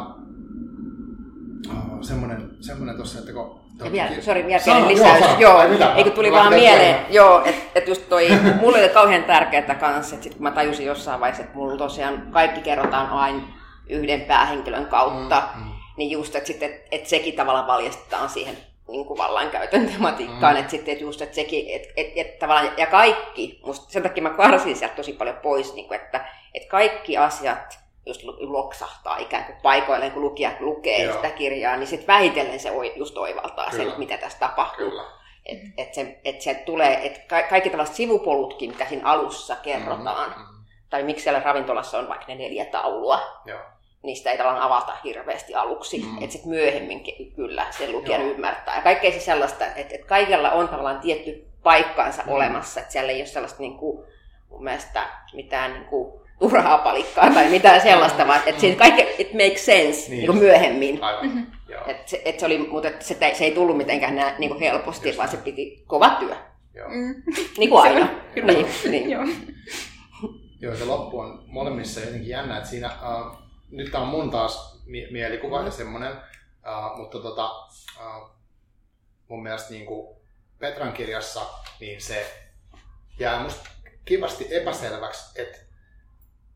oh, semmoinen, semmoinen tuossa, että kun ja vielä, sori, vielä pieni lisäys. Joo, joo. eikö tuli vaan mieleen, joo, että et just toi, mulle oli kauhean tärkeää kanssa, että sit kun mä tajusin jossain vaiheessa, että mulla tosiaan kaikki kerrotaan aina yhden päähenkilön kautta, mm, mm. niin just, että sitten, et, et sekin tavallaan valjastetaan siihen niin kuin vallankäytön tematiikkaan, mm. että sitten että just, että sekin, että et, et, tavallaan, ja kaikki, musta, sen takia mä karsin sieltä tosi paljon pois, niin kuin, että, että kaikki asiat, just loksahtaa ikään kuin paikoilleen, kun lukija lukee Joo. sitä kirjaa, niin sitten vähitellen se just oivaltaa Kyllä. sen, mitä tässä tapahtuu. Että et se, et se tulee, että ka- kaikki tällaiset sivupolutkin, mitä siinä alussa kerrotaan, mm-hmm. tai miksi siellä ravintolassa on vaikka ne neljä taulua, Joo. niistä ei tavallaan avata hirveästi aluksi, mm-hmm. että sitten myöhemmin kyllä sen lukijan Joo. ymmärtää. Ja kaikkea se sellaista, että, että kaikella on tavallaan tietty paikkaansa mm-hmm. olemassa, että siellä ei ole sellaista niin kuin, mun mielestä mitään niin kuin, turhaa palikkaa tai mitään sellaista, vaan että siinä kaikki, it makes sense niin. Niin myöhemmin. Aivan. Mm-hmm. Et se, et se, oli, mutta se, se, ei tullut mitenkään nää, niin helposti, Just vaan se piti kova työ. Joo. Mm. Niin kuin aina. Kyllä. Niin, niin. Joo. Joo, se loppu on molemmissa jotenkin jännä, että siinä, uh, nyt tämä on mun taas mie- mielikuva mm. ja semmoinen, uh, mutta tota, uh, mun mielestä niin kuin Petran kirjassa, niin se jää musta kivasti epäselväksi, että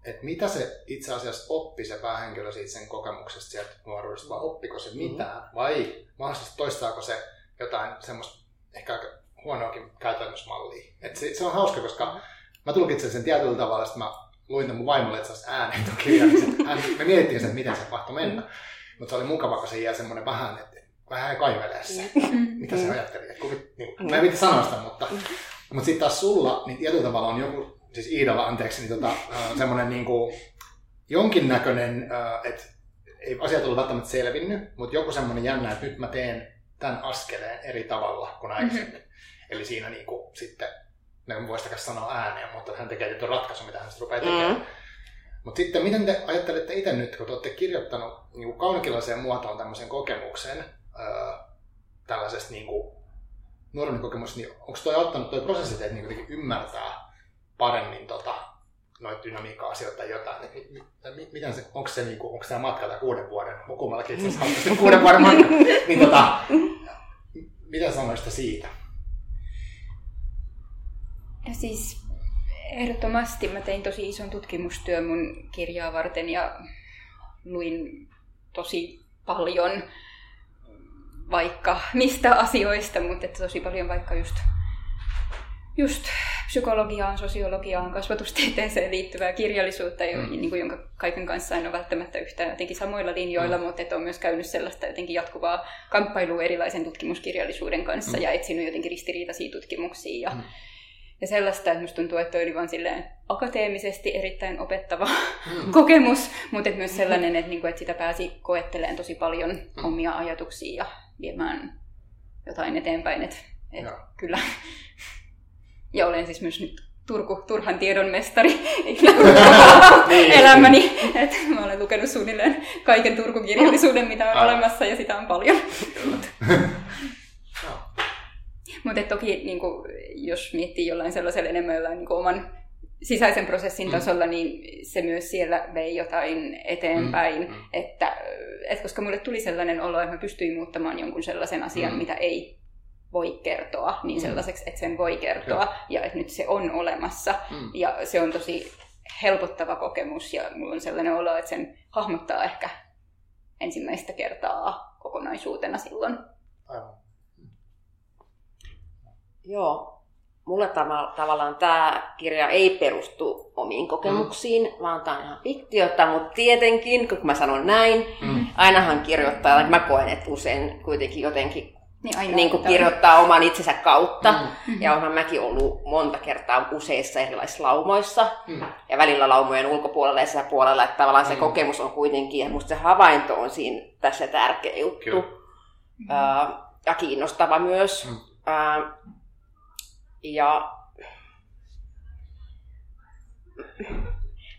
että mitä se itse asiassa oppi se päähenkilö siitä sen kokemuksesta sieltä nuoruudesta, vai oppiko se mitään, mm-hmm. vai mahdollisesti toistaako se jotain semmoista ehkä aika huonoakin käytännösmallia. Et se, se, on hauska, koska mä tulkitsen sen tietyllä tavalla, että mä luin tämän mun vaimolle itse asiassa ääneen tuon kirjan, me mietittiin sen, että miten se tapahtui mennä. Mutta se oli mukava, kun se jää semmoinen vähän, että vähän kaivelee se, mm-hmm. mitä se ajatteli. Et kuvit, niin, mä en viitti sanoa sitä, mutta, mutta sitten taas sulla, niin tietyllä tavalla on joku siis Iidalla, anteeksi, niin tota, äh, semmoinen niin kuin, jonkinnäköinen, äh, että ei asiat ollut välttämättä selvinnyt, mutta joku semmoinen jännä, että nyt mä teen tämän askeleen eri tavalla kuin aikaisemmin. Mm-hmm. Eli siinä niin kuin, sitten, ne voisi sanoa ääneen, mutta hän tekee tietyn ratkaisu, mitä hän sitten rupeaa tekemään. Mm-hmm. Mutta sitten, miten te ajattelette itse nyt, kun te olette kirjoittanut niin kuin kaunokilaiseen muotoon tämmöisen kokemuksen, äh, tällaisesta niin kuin, nuoren kokemus, niin onko toi auttanut toi prosessi teitä niin ymmärtää paremmin tota, noita dynamiikka-asioita tai jotain. Niin, miten se, onko se, niin kuin, onko se matka tai kuuden vuoden, kummallakin itse asiassa kuuden vuoden matka, niin tota, mitä sanoisitte siitä? Ja siis ehdottomasti mä tein tosi ison tutkimustyön mun kirjaa varten ja luin tosi paljon vaikka mistä asioista, mutta että tosi paljon vaikka just just psykologiaan, sosiologiaan, kasvatustieteeseen liittyvää kirjallisuutta, mm. niin kuin, jonka kaiken kanssa en ole välttämättä yhtään jotenkin samoilla linjoilla, mm. mutta että on myös käynyt sellaista jotenkin jatkuvaa kamppailua erilaisen tutkimuskirjallisuuden kanssa mm. ja etsinyt jotenkin ristiriitaisia tutkimuksia ja, mm. ja sellaista, että musta tuntuu, että oli vaan silleen akateemisesti erittäin opettava mm. kokemus, mutta että myös sellainen, että, niin kuin, että sitä pääsi koetteleen tosi paljon mm. omia ajatuksia ja viemään jotain eteenpäin, että, että kyllä ja olen siis myös nyt Turku, Turhan tiedon mestari niin, elämäni. Et mä olen lukenut suunnilleen kaiken Turkukirjallisuuden, mitä on olemassa, ja sitä on paljon. Mutta toki niin kuin, jos miettii jollain sellaisella enemmän jollain niin oman sisäisen prosessin mm. tasolla, niin se myös siellä vei jotain eteenpäin. Mm. Mm. Että, et koska mulle tuli sellainen olo, että mä pystyin muuttamaan jonkun sellaisen asian, mm. mitä ei voi kertoa niin mm. sellaiseksi, että sen voi kertoa ja, ja että nyt se on olemassa. Mm. Ja se on tosi helpottava kokemus ja mulla on sellainen olo, että sen hahmottaa ehkä ensimmäistä kertaa kokonaisuutena silloin. Aivan. Joo. mulle tav- tavallaan tämä kirja ei perustu omiin kokemuksiin, mm. vaan tämä on ihan fiktiota, mutta tietenkin, kun mä sanon näin, mm. ainahan kirjoittaa, mä koen, että usein kuitenkin jotenkin niin, aina niin kuin kirjoittaa oman itsensä kautta. Mm. Ja onhan mäkin ollut monta kertaa useissa erilaisissa laumoissa. Mm. Ja välillä laumojen ulkopuolella ja puolella. Että tavallaan mm. se kokemus on kuitenkin, ja musta se havainto on siinä tässä tärkeä juttu. Kyllä. Uh, ja kiinnostava myös. Mm. Uh, ja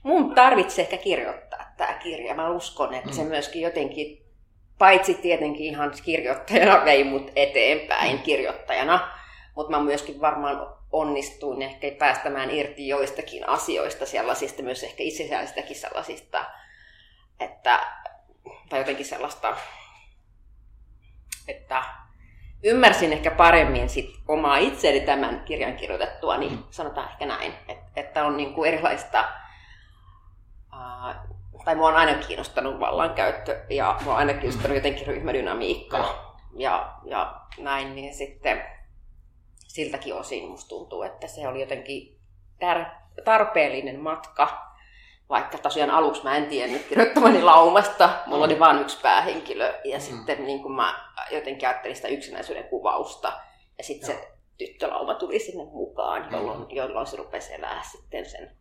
mun tarvitsee ehkä kirjoittaa tämä kirja. Mä uskon, että mm. se myöskin jotenkin Paitsi tietenkin ihan kirjoittajana vei mut eteenpäin kirjoittajana, mutta mä myöskin varmaan onnistuin ehkä päästämään irti joistakin asioista, sellaisista myös ehkä itsesisäisistäkin sellaisista, että, tai jotenkin sellaista, että ymmärsin ehkä paremmin sit omaa itseäni tämän kirjan kirjoitettua, niin sanotaan ehkä näin, että, että on niin kuin erilaista tai mua on aina kiinnostanut vallankäyttö ja mua on aina kiinnostanut jotenkin ryhmädynamiikka ja, ja näin, niin sitten siltäkin osin musta tuntuu, että se oli jotenkin tar- tarpeellinen matka, vaikka tosiaan aluksi mä en tiennyt kirjoittamani laumasta, mulla oli vain yksi päähenkilö ja mm. sitten niin kun mä jotenkin ajattelin sitä yksinäisyyden kuvausta ja sitten se tyttölauma tuli sinne mukaan, jolloin, mm. jolloin se rupesi elää sitten sen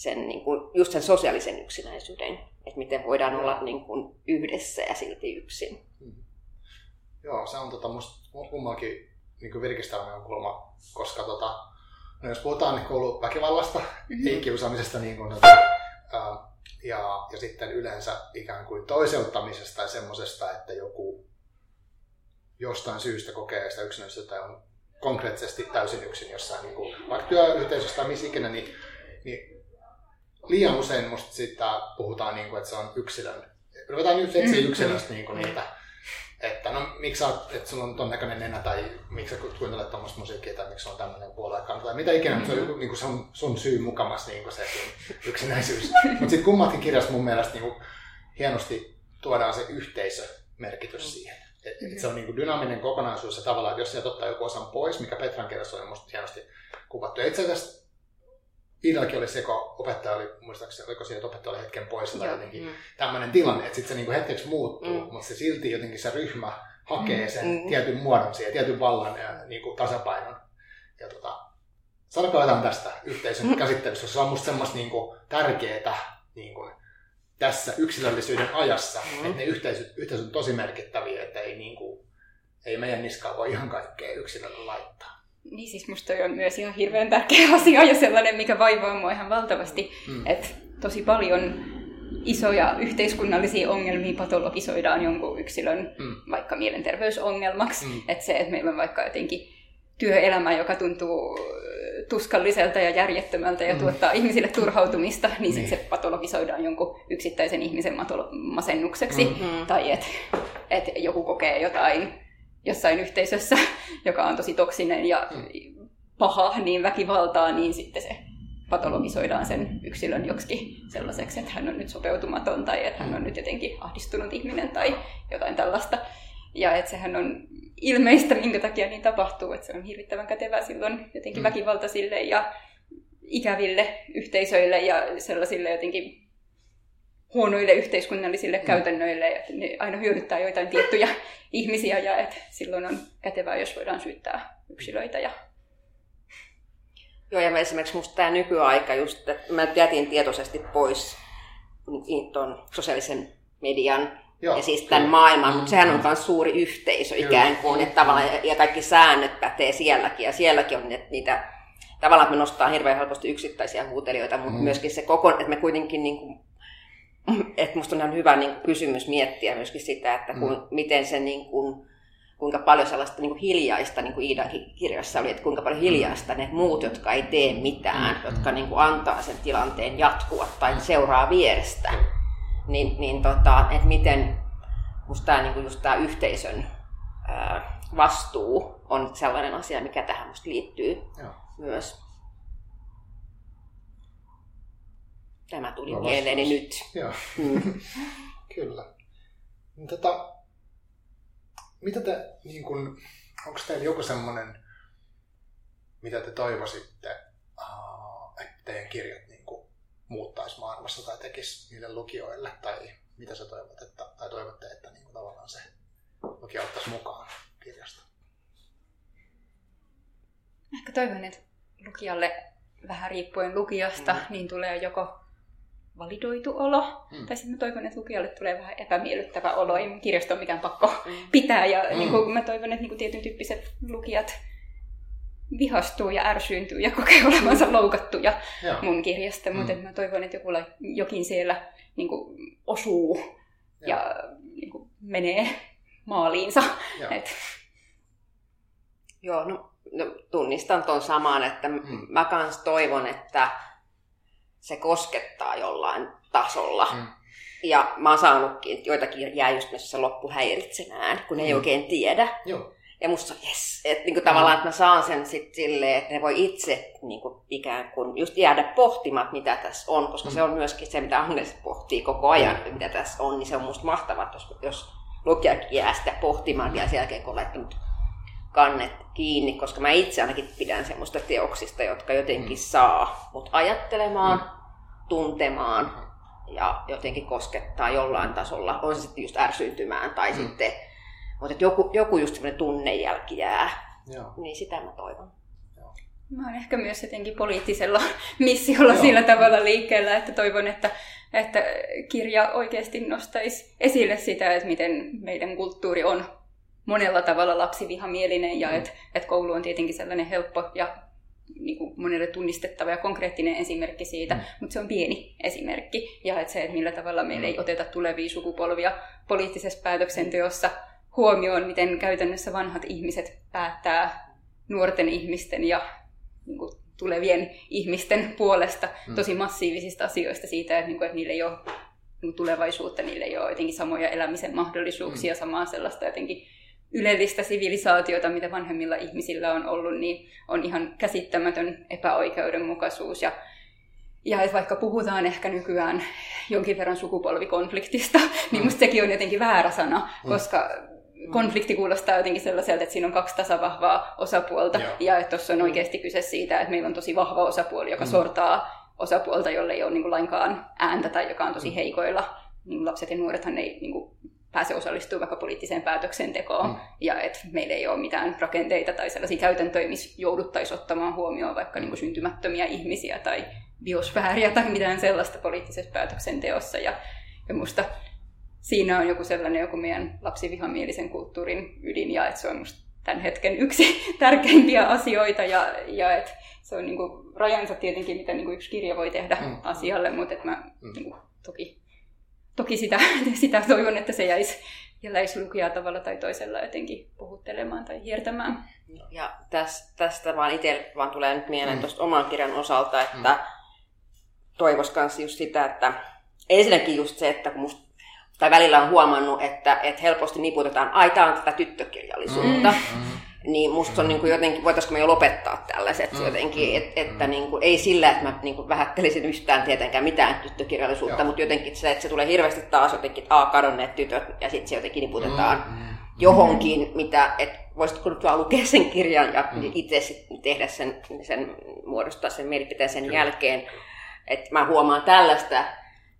sen, niin kuin, just sen sosiaalisen yksinäisyyden, että miten voidaan Joo. olla niin kuin, yhdessä ja silti yksin. Mm. Joo, se on tota, musta kummankin niin virkistävä kulma, koska tota, no jos puhutaan niin kouluväkivallasta, mm-hmm. ei kiusaamisesta, niin kuin, tota, ää, ja, ja sitten yleensä ikään kuin toiseuttamisesta ja semmoisesta, että joku jostain syystä kokee sitä yksinäisyyttä ja on konkreettisesti täysin yksin jossain, niin kuin, vaikka työyhteisössä tai missä ikinä, niin, niin liian usein musta siitä puhutaan, niin kuin, että se on yksilön. Ruvetaan nyt etsiä mm-hmm. yksilöstä niin kuin niitä, että no miksi sä oot, että sulla on ton näköinen nenä tai miksi sä kuuntelet tuommoista musiikkia tai miksi on tämmöinen puoluekanto tai mitä ikinä, mm-hmm. se on joku, niin kuin se on sun syy mukamas niin kuin se sun yksinäisyys. Mutta sitten kummatkin kirjassa mun mielestä niin kuin, hienosti tuodaan se yhteisömerkitys mm-hmm. siihen. Et, et se on niin kuin dynaaminen kokonaisuus ja tavallaan, että jos sieltä ottaa joku osan pois, mikä Petran kirjassa on musta hienosti kuvattu. Ja itse asiassa Iidallakin oli se, kun opettaja oli, muistaakseni, oliko siinä, että opettaja oli hetken poissa tai jotenkin mm. tämmöinen tilanne, että sitten se niinku hetkeksi muuttuu, mm. mutta se silti jotenkin se ryhmä hakee sen mm. tietyn muodon siihen, tietyn vallan ja niinku tasapainon. Ja tota, sanokaa jotain tästä yhteisön mm. käsittelyssä, se on musta semmoista niinku tärkeää niinku, tässä yksilöllisyyden ajassa, mm. että ne yhteisöt, yhteisöt on tosi merkittäviä, että ei, niinku, ei meidän niskaan voi ihan kaikkea yksilölle laittaa. Niin siis musta on myös ihan hirveän tärkeä asia ja sellainen, mikä vaivaa mua ihan valtavasti, mm. että tosi paljon isoja yhteiskunnallisia ongelmia patologisoidaan jonkun yksilön mm. vaikka mielenterveysongelmaksi. Mm. Että se, että meillä on vaikka jotenkin työelämä, joka tuntuu tuskalliselta ja järjettömältä ja mm. tuottaa ihmisille turhautumista, niin, niin. se patologisoidaan jonkun yksittäisen ihmisen masennukseksi. Mm. Tai että et joku kokee jotain jossain yhteisössä, joka on tosi toksinen ja mm. paha, niin väkivaltaa, niin sitten se patologisoidaan sen yksilön joksikin sellaiseksi, että hän on nyt sopeutumaton tai että hän on nyt jotenkin ahdistunut ihminen tai jotain tällaista. Ja että sehän on ilmeistä, minkä takia niin tapahtuu, että se on hirvittävän kätevää silloin jotenkin mm. väkivaltaisille ja ikäville yhteisöille ja sellaisille jotenkin huonoille yhteiskunnallisille mm. käytännöille, että ne aina hyödyttää joitain tiettyjä ihmisiä ja että silloin on kätevää, jos voidaan syyttää yksilöitä. Ja... Joo, ja esimerkiksi musta tämä nykyaika just, että mä jätin tietoisesti pois tuon sosiaalisen median Joo, ja siis tämän kyllä. maailman, mutta sehän on myös suuri yhteisö kyllä. ikään kuin, että tavallaan, ja kaikki säännöt pätee sielläkin, ja sielläkin on niitä, tavallaan että me nostaa hirveän helposti yksittäisiä huutelijoita, mutta mm. myöskin se koko, että me kuitenkin niin kuin että musta on ihan hyvä niin kuin, kysymys miettiä myöskin sitä, että kun, mm. miten se niin kuin, kuinka paljon sellaista niin kuin hiljaista, niin kuin Iidan kirjassa oli, että kuinka paljon hiljaista ne muut, jotka ei tee mitään, mm. jotka niin kuin antaa sen tilanteen jatkua tai seuraa vierestä, niin, niin tota, että miten musta tämä, niin kuin just tämä yhteisön ää, vastuu on sellainen asia, mikä tähän musta liittyy Joo. myös. Tämä tuli no, mieleeni nyt. Joo, mm. kyllä. Tota, mitä te, niin kun, onko teillä joku semmoinen mitä te toivoisitte, että teidän kirjat niin kuin, muuttaisi maailmassa tai tekisi niille lukijoille, tai mitä sä toivot, että, tai toivotte, että niin kuin, tavallaan se lukija ottaisi mukaan kirjasta? Ehkä toivon, että lukijalle vähän riippuen lukijasta, mm. niin tulee joko validoitu olo. Mm. Tai sitten mä toivon, että lukijalle tulee vähän epämiellyttävä olo. Ei kirjasto ole mikään pakko mm. pitää. Ja mm. niin kuin, mä toivon, että niin kuin tietyn tyyppiset lukijat vihastuu ja ärsyyntyy ja kokee olevansa mm. loukattuja Joo. mun kirjasta. Mm. Mutta mä toivon, että joku, jokin siellä niin kuin, osuu Joo. ja niin kuin, menee maaliinsa. Joo. Et... Joo, no, no tunnistan tuon saman, että mm. mä kans toivon, että se koskettaa jollain tasolla. Mm. Ja mä oon saanutkin, joitakin jää just se loppuhäiritsemään, kun ne mm. ei oikein tiedä. Joo. Ja musta yes, että niinku tavallaan, että mä saan sen sitten silleen, että ne voi itse niinku ikään kuin just jäädä pohtimaan, mitä tässä on, koska mm. se on myöskin se, mitä Agnes pohtii koko ajan, mm. mitä tässä on, niin se on musta mahtavaa, jos, jos lukijakin jää sitä pohtimaan vielä sen jälkeen, kun on laittanut kannet kiinni, koska mä itse ainakin pidän semmoista teoksista, jotka jotenkin mm. saa mut ajattelemaan, mm. tuntemaan mm. ja jotenkin koskettaa jollain tasolla. On se sitten just ärsyntymään tai mm. sitten, mutta joku, joku just semmoinen tunnejälki jää. Joo. Niin sitä mä toivon. Mä oon ehkä myös jotenkin poliittisella missiolla Joo. sillä tavalla liikkeellä, että toivon, että, että kirja oikeasti nostaisi esille sitä, että miten meidän kulttuuri on monella tavalla lapsivihamielinen ja että et koulu on tietenkin sellainen helppo ja niin kuin monelle tunnistettava ja konkreettinen esimerkki siitä, mm. mutta se on pieni esimerkki. Ja että se, että millä tavalla meillä ei mm. oteta tulevia sukupolvia poliittisessa päätöksenteossa huomioon, miten käytännössä vanhat ihmiset päättää nuorten ihmisten ja niin kuin, tulevien ihmisten puolesta mm. tosi massiivisista asioista siitä, että, niin kuin, että niillä ei ole niin tulevaisuutta, niillä ei ole jotenkin samoja elämisen mahdollisuuksia, mm. samaa sellaista jotenkin ylellistä sivilisaatiota, mitä vanhemmilla ihmisillä on ollut, niin on ihan käsittämätön epäoikeudenmukaisuus. Ja, ja että vaikka puhutaan ehkä nykyään jonkin verran sukupolvikonfliktista, niin mm. niin musta sekin on jotenkin väärä sana, mm. koska konflikti kuulostaa jotenkin sellaiselta, että siinä on kaksi tasavahvaa osapuolta, Joo. ja että tuossa on oikeasti kyse siitä, että meillä on tosi vahva osapuoli, joka mm. sortaa osapuolta, jolle ei ole niin kuin lainkaan ääntä tai joka on tosi mm. heikoilla. Niin lapset ja nuorethan ei niin kuin, pääse osallistumaan vaikka poliittiseen päätöksentekoon, mm. ja että meillä ei ole mitään rakenteita tai sellaisia käytäntöjä, missä jouduttaisiin ottamaan huomioon vaikka niin kuin syntymättömiä ihmisiä tai biosfääriä tai mitään sellaista poliittisessa päätöksenteossa. Ja, ja musta siinä on joku sellainen joku meidän lapsivihamielisen kulttuurin ydin, ja että se on musta tämän hetken yksi tärkeimpiä asioita, ja, ja että se on niin kuin rajansa tietenkin, mitä niin kuin yksi kirja voi tehdä mm. asialle, mutta että mä mm. niin kuin, toki toki sitä, sitä toivon, että se jäisi, jäisi lukijaa tavalla tai toisella jotenkin puhuttelemaan tai hiertämään. Ja tästä, tästä vaan itse vaan tulee nyt mieleen mm. tuosta oman kirjan osalta, että mm. toivois kanssa just sitä, että ensinnäkin just se, että kun musta, tai välillä on huomannut, että, että helposti niputetaan, ai tämä on tätä tyttökirjallisuutta. Mm. Mm niin musta on niin kuin jotenkin, voitaisiko me jo lopettaa tällaiset mm. jotenkin, et, että mm. niin kuin, ei sillä, että mä niin kuin vähättelisin yhtään tietenkään mitään tyttökirjallisuutta, Joo. mutta jotenkin se, että se tulee hirveästi taas jotenkin, että a, kadonneet tytöt, ja sitten se jotenkin niputetaan mm. mm. johonkin, mitä, että voisitko nyt vaan lukea sen kirjan ja mm. itse sitten tehdä sen, sen, muodostaa sen mielipiteen sen Kyllä. jälkeen. Että mä huomaan tällaista,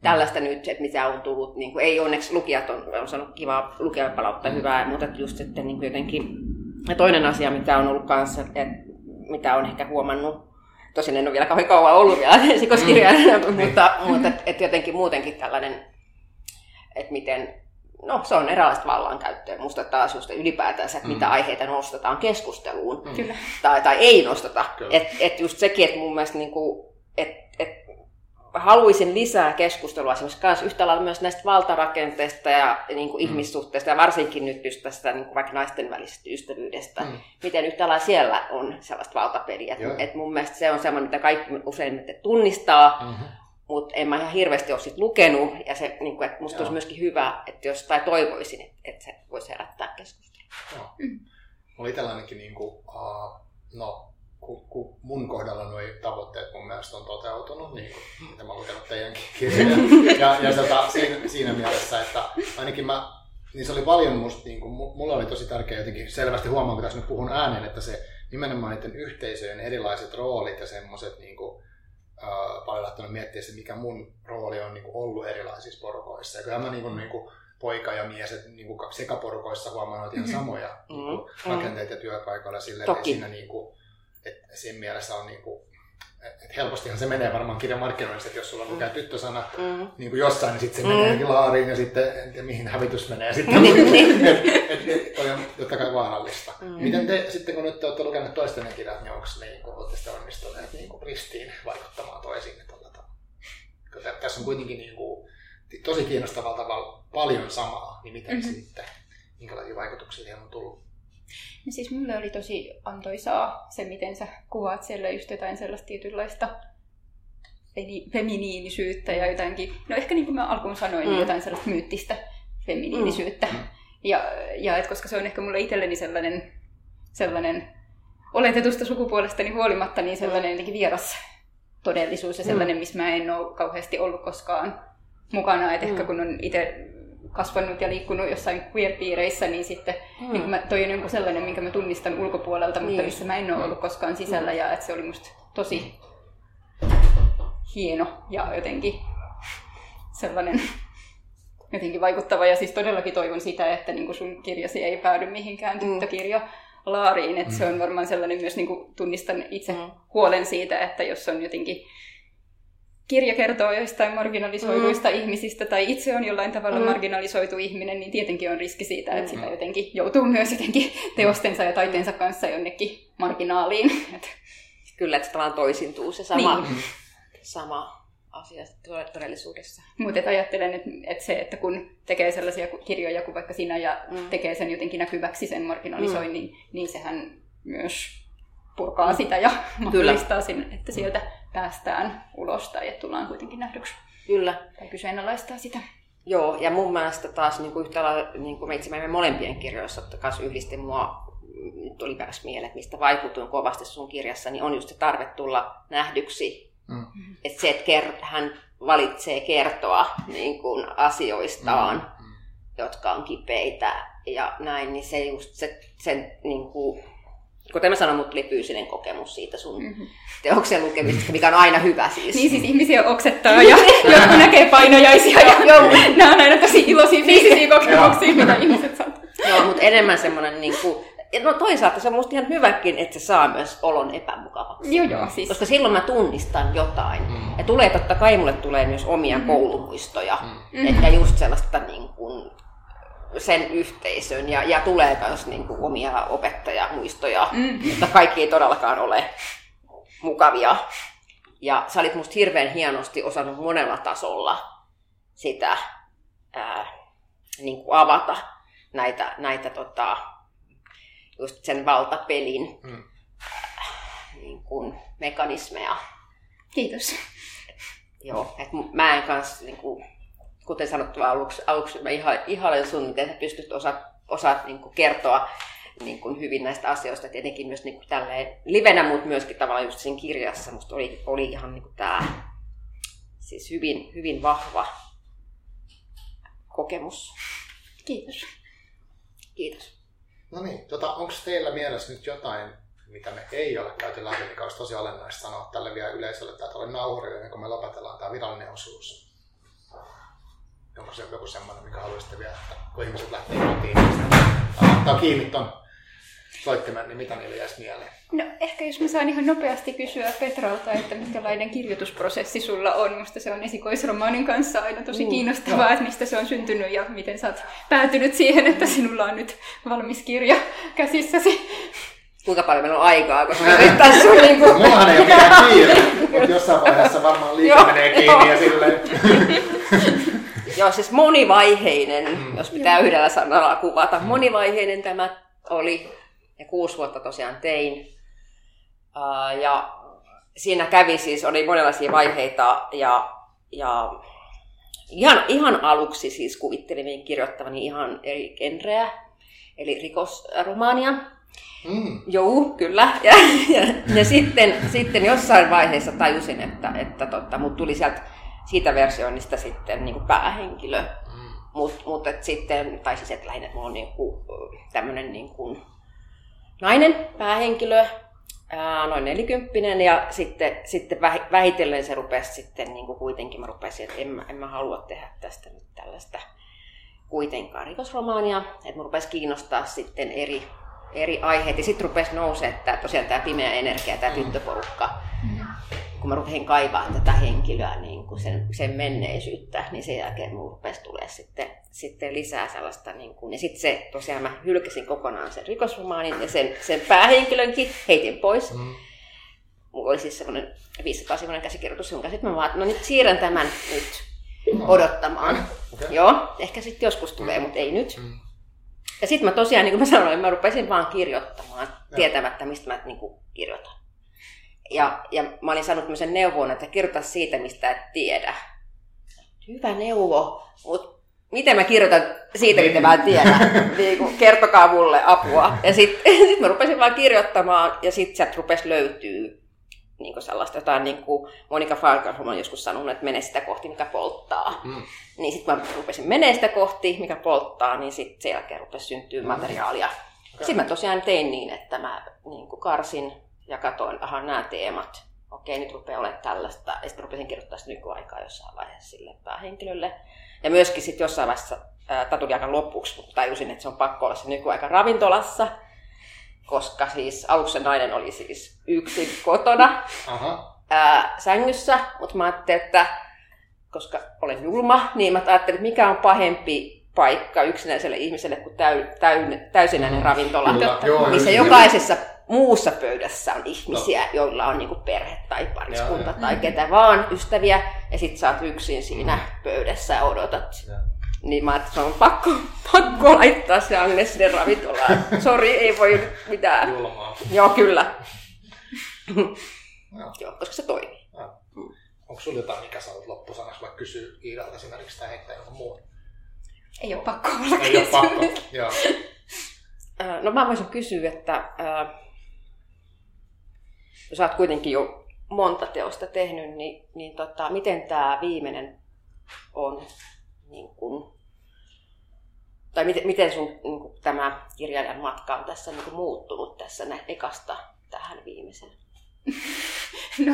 tällaista nyt, että mitä on tullut, niin kuin, ei onneksi lukijat on, on sanonut kivaa lukijapalautta, mm. hyvää, mutta just sitten niin kuin jotenkin ja toinen asia, mitä on ollut kanssa, että mitä on ehkä huomannut, tosin en ole vielä kauhean kauan ollut vielä esikoskirjana, mm. mutta, mutta et, et jotenkin muutenkin tällainen, että miten, no se on eräänlaista vallankäyttöä. Musta taas just ylipäätänsä, että mm. mitä aiheita nostetaan keskusteluun. Mm. Tai, tai ei nosteta. Että et just sekin, että mun mielestä niinku, että et haluaisin lisää keskustelua esimerkiksi myös yhtä lailla myös näistä valtarakenteista ja niin kuin mm. ihmissuhteista ja varsinkin nyt just tästä niin kuin vaikka naisten välisestä ystävyydestä. Mm. Miten yhtä lailla siellä on sellaista valtapeliä. Et mun mielestä se on semmoinen, mitä kaikki usein tunnistaa, mm-hmm. mutta en mä ihan hirveästi ole sit lukenut. Ja se, niin kuin, että musta Joo. olisi myöskin hyvä, että jos, tai toivoisin, että, että se voisi herättää keskustelua. Joo. Mm. Oli tällainenkin, niin kuin, uh, no kun, kun mun kohdalla nuo tavoitteet mun mielestä on toteutunut, niin kuin mitä mä lukenut teidänkin kirjoja. Ja, ja tota, siinä, siinä mielessä, että ainakin mä niin se oli paljon musta, niin kuin, mulla oli tosi tärkeää jotenkin selvästi huomaa, kun tässä nyt puhun ääneen, että se nimenomaan niiden yhteisöjen erilaiset roolit ja semmoiset niin kuin, äh, paljon lähtenyt miettiä se, mikä mun rooli on niin kuin, ollut erilaisissa porukoissa. Ja kyllähän mä niin kuin, niin kuin, poika ja mies, että niin kuin sekaporukoissa huomaan ihan samoja mm. niin kuin, rakenteita ja työpaikoilla silleen, että siinä niin kuin, että siinä mielessä on niin kuin, et helpostihan se menee varmaan kirjan markkinoinnissa, että jos sulla lukee mm. tyttösana mm. niin kuin jossain, niin sitten se mm. menee laariin ja sitten en tiedä mihin hävitys menee sitten. Niin. et, et, et, toi on totta kai vaarallista. Mm. Miten te sitten kun nyt olette lukeneet toisten kirjat, niin onko niin kun olette sitten onnistuneet niin kuin ristiin vaikuttamaan toisiin tavalla? Tässä on kuitenkin niin kuin, tosi kiinnostavalla tavalla paljon samaa, niin miten mm-hmm. sitten, minkälaisia vaikutuksia siihen on tullut? No siis mulle oli tosi antoisaa se, miten sä kuvaat siellä just jotain sellaista tietynlaista feminiinisyyttä ja jotainkin, no ehkä niin kuin mä alkuun sanoin, niin mm. jotain sellaista myyttistä feminiinisyyttä. Mm. Ja, ja et koska se on ehkä mulle itselleni sellainen, sellainen oletetusta sukupuolestani huolimatta niin sellainen jotenkin vieras todellisuus ja sellainen, missä mä en ole kauheasti ollut koskaan mukana. Että mm. ehkä kun on itse kasvanut ja liikkunut jossain queer-piireissä, niin sitten mm. niin mä, toi on joku sellainen, minkä mä tunnistan ulkopuolelta, mutta niin. missä mä en ole ollut koskaan sisällä. Mm. Ja että se oli musta tosi hieno ja jotenkin sellainen jotenkin vaikuttava. Ja siis todellakin toivon sitä, että niin sun kirjasi ei päädy mihinkään mm. tyttökirja laariin. Että mm. se on varmaan sellainen myös, niin kuin tunnistan itse mm. huolen siitä, että jos on jotenkin kirja kertoo jostain marginalisoiduista mm. ihmisistä tai itse on jollain tavalla mm. marginalisoitu ihminen, niin tietenkin on riski siitä, että mm. sitä jotenkin joutuu myös jotenkin teostensa ja taiteensa kanssa jonnekin marginaaliin. Kyllä, että tavallaan toisintuu se sama, niin. sama asia todellisuudessa. Mutta ajattelen, että, että se, että kun tekee sellaisia kirjoja kuin vaikka sinä ja mm. tekee sen jotenkin näkyväksi sen marginalisoinnin, mm. niin sehän myös purkaa mm. sitä ja mahdollistaa sen, että sieltä päästään ulos tai että tullaan kuitenkin nähdyksi. Kyllä. Tai kyseenalaistaa sitä. Joo, ja mun mielestä taas niin kuin yhtä lailla, niin kuin me itse meidän molempien kirjoissa, että kanssa yhdisti mua, nyt tuli pääs mieleen, mistä vaikutuin kovasti sun kirjassa, niin on just se tarve tulla nähdyksi. Mm. Että se, että ker- hän valitsee kertoa niin kuin asioistaan, mm. mm. jotka on kipeitä ja näin, niin se just se, sen niin kuin, kuten mä sanoin, mutta tuli fyysinen kokemus siitä sun mm-hmm. teoksen lukemisesta, mikä on aina hyvä siis. Niin siis ihmisiä oksettaa ja jotkut näkee painojaisia ja joo. nämä on aina tosi iloisia fyysisiä kokemuksia, mitä ihmiset saa. Joo, mutta enemmän semmoinen niin kuin, No toisaalta se on musta ihan hyväkin, että se saa myös olon epämukavaksi. Joo, joo. Siis. Koska silloin mä tunnistan jotain. Mm. Ja tulee totta kai mulle tulee myös omia mm. koulumuistoja. Mm. Että just sellaista niin kuin, sen yhteisön ja, ja tulee myös niin kuin omia opettajamuistoja, mm. mutta kaikki ei todellakaan ole mukavia. Ja sä olit musta hirveän hienosti osannut monella tasolla sitä ää, niin kuin avata näitä, näitä tota, just sen valtapelin mm. ää, niin kuin mekanismeja. Kiitos. Joo, että mä en kanssa niin kuin, kuten sanottu aluksi, aluksi mä iha, ihailen sun, miten sä pystyt osa, osaat niin kuin kertoa niin kuin hyvin näistä asioista, tietenkin myös niin kuin tälleen livenä, mutta myöskin tavallaan just siinä kirjassa musta oli, oli ihan niin kuin tämä siis hyvin, hyvin vahva kokemus. Kiitos. Kiitos. No niin, tota, onko teillä mielessä nyt jotain, mitä me ei ole käyty läpi, mikä olisi tosi olennaista sanoa tälle vielä yleisölle, että oli nauhuri, kun me lopetellaan tämä virallinen osuus? Onko se joku semmoinen, mikä haluaisitte vielä, että kun ihmiset lähtee kotiin, niin ottaa kiinni ton soittimen, niin mitä niille jäisi mieleen? No ehkä jos mä saan ihan nopeasti kysyä Petralta, että minkälainen kirjoitusprosessi sulla on. Musta se on esikoisromaanin kanssa aina tosi mm, kiinnostavaa, joo. että mistä se on syntynyt ja miten sä oot päätynyt siihen, että sinulla on nyt valmis kirja käsissäsi. Kuinka paljon meillä on aikaa, koska me tässä on niin kuin... Mullahan ei ole mitään kiire, mutta jossain vaiheessa varmaan liike menee kiinni ja silleen... Joo, siis monivaiheinen, mm. jos pitää yhdellä sanalla kuvata. Mm. Monivaiheinen tämä oli, ja kuusi vuotta tosiaan tein. Uh, ja siinä kävi siis, oli monenlaisia vaiheita, ja, ja ihan, ihan aluksi siis kuvittelin kirjoittavani ihan eri genreä, eli rikosromaania. Mm. Joo, kyllä. Ja, ja, ja sitten, sitten jossain vaiheessa tajusin, että, että tota, mut tuli sieltä siitä versioinnista sitten niin kuin päähenkilö. Mm. Mutta mut, et sitten, tai siis että lähinnä, että mulla on niinku, tämmöinen niinku nainen, päähenkilö, ää, noin nelikymppinen, ja sitten, sitten vähitellen se rupesi sitten niin kuin kuitenkin, mä rupesin, että en mä, en mä halua tehdä tästä nyt tällaista kuitenkaan rikosromaania, että mä rupesi kiinnostaa sitten eri, eri aiheet, ja sitten rupesi nousee että tosiaan tämä pimeä energia, tämä mm. tyttöporukka, mm kun mä rupesin kaivaa tätä henkilöä, niin kuin sen, sen menneisyyttä, niin sen jälkeen mun rupesi tulee sitten, sitten lisää sellaista. Niin kuin, ja sitten se, tosiaan mä hylkäsin kokonaan sen rikosromaanin ja sen, sen päähenkilönkin heitin pois. Mm. Mulla oli siis semmoinen 500-sivuinen käsikirjoitus, jonka sitten mä vaan, no nyt siirrän tämän nyt odottamaan. Okay. Joo, ehkä sitten joskus tulee, mm. mutta ei nyt. Mm. Ja sitten mä tosiaan, niin kuin mä sanoin, mä rupesin vaan kirjoittamaan, ja. tietämättä mistä mä niin kuin, kirjoitan. Ja, ja mä olin saanut tämmöisen neuvon, että kirjoita siitä, mistä et tiedä. Hyvä neuvo, mutta miten mä kirjoitan siitä, mitä mä en tiedä? niin kuin, kertokaa mulle apua. Ja sitten sit mä rupesin vaan kirjoittamaan, ja sitten sieltä rupesi löytyy niin kuin sellaista jotain, niin kuin Monika Falkholm on joskus sanonut, että mene sitä kohti, mikä polttaa. Mm. Niin sitten mä rupesin menee sitä kohti, mikä polttaa, niin sitten sen jälkeen rupesi syntyä materiaalia. Okay. Sitten mä tosiaan tein niin, että mä niin kuin karsin ja katsoin, aha, nämä teemat, okei, nyt rupeaa olemaan tällaista. Ja sitten rupesin kirjoittaa sitä nykyaikaa jossain vaiheessa sille päähenkilölle. Ja myöskin sitten jossain vaiheessa, tämä tuli aika lopuksi, mutta tajusin, että se on pakko olla se nykyaika ravintolassa. Koska siis aluksi se nainen oli siis yksin kotona Aha. Ää, sängyssä, mutta mä ajattelin, että koska olen julma, niin mä ajattelin, että mikä on pahempi paikka yksinäiselle ihmiselle kuin täy, täy, täysinäinen ravintola, Kyllä, missä jokaisessa muussa pöydässä on ihmisiä, Joo. joilla on niinku perhe tai pariskunta Joo, tai ketä vaan, ystäviä, ja sit sä oot yksin siinä mm. pöydässä ja odotat. Joo. Niin mä että on pakko, pakko laittaa se Agnes sinne ravintolaan. Sori, ei voi mitään. Julmaa. Joo, kyllä. Joo, koska se toimii. Mm. Onko sulla jotain, mikä sä olet loppusanaksi, vaikka kysyy Iidalta esimerkiksi tai heittää jonkun muun? Ei ole pakko olla Ei ole pakko, joo. No mä voisin kysyä, että jos olet kuitenkin jo monta teosta tehnyt, niin, niin tota, miten tämä viimeinen on, niin kun, tai miten, miten sun niin kun, tämä kirjailijan matka on tässä niin kun, muuttunut tässä nä, ekasta tähän viimeiseen? No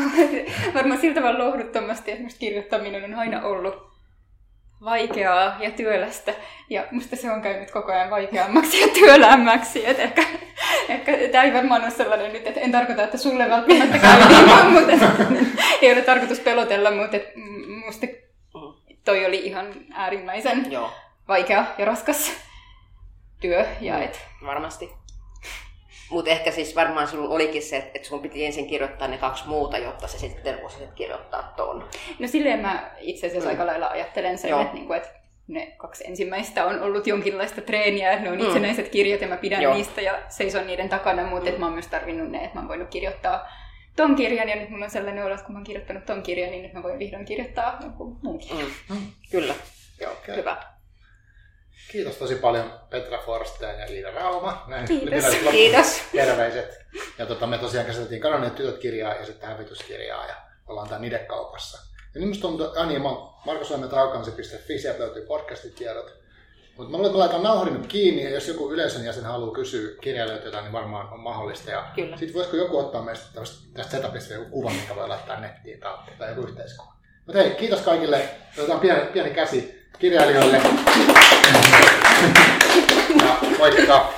varmaan siltä tavalla lohduttomasti esimerkiksi kirjoittaminen on aina ollut vaikeaa ja työlästä. Ja musta se on käynyt koko ajan vaikeammaksi ja työlämmäksi. Et ehkä, ehkä tämä ei varmaan ole sellainen nyt, että en tarkoita, että sulle välttämättä käy niin, mutta ei ole tarkoitus pelotella, mutta et, musta toi oli ihan äärimmäisen Joo. vaikea ja raskas työ. Ja et... Varmasti. Mutta ehkä siis varmaan sinulla olikin se, että sun piti ensin kirjoittaa ne kaksi muuta, jotta se sitten voisi kirjoittaa tuon. No silleen mä itse asiassa mm. aika lailla ajattelen sen, että, niinku, että ne kaksi ensimmäistä on ollut jonkinlaista treeniä, että ne on mm. itsenäiset kirjat ja mä pidän Joo. niistä ja seison niiden takana, mutta mm. että mä oon myös tarvinnut ne, että mä oon voinut kirjoittaa ton kirjan ja nyt mulla on sellainen olo, että kun mä oon kirjoittanut ton kirjan, niin nyt mä voin vihdoin kirjoittaa jonkun muun kirjan. Mm. Kyllä. Joo, okay. hyvä. Kiitos tosi paljon Petra Forsten ja Liina Rauma. Näin Kiitos. Kiitos. Terveiset. Ja tota, me tosiaan käsiteltiin Kadonneet tytöt kirjaa ja sitten hävityskirjaa ja ollaan tää Nidekaupassa. Ja nyt musta on, Ani, mä markosoimetraukansi.fi, sieltä löytyy podcastitiedot. Mutta mä luulen, että mä laitan nauhorin nyt kiinni, ja jos joku yleisön jäsen haluaa kysyä kirjailijoita jotain, niin varmaan on mahdollista. Ja sitten voisiko joku ottaa meistä tästä setupista joku kuva, mikä voi laittaa nettiin tai, tai joku yhteiskuva. Mutta hei, kiitos kaikille. Otetaan pieni, pieni käsi kirjailijoille. Ja moikka!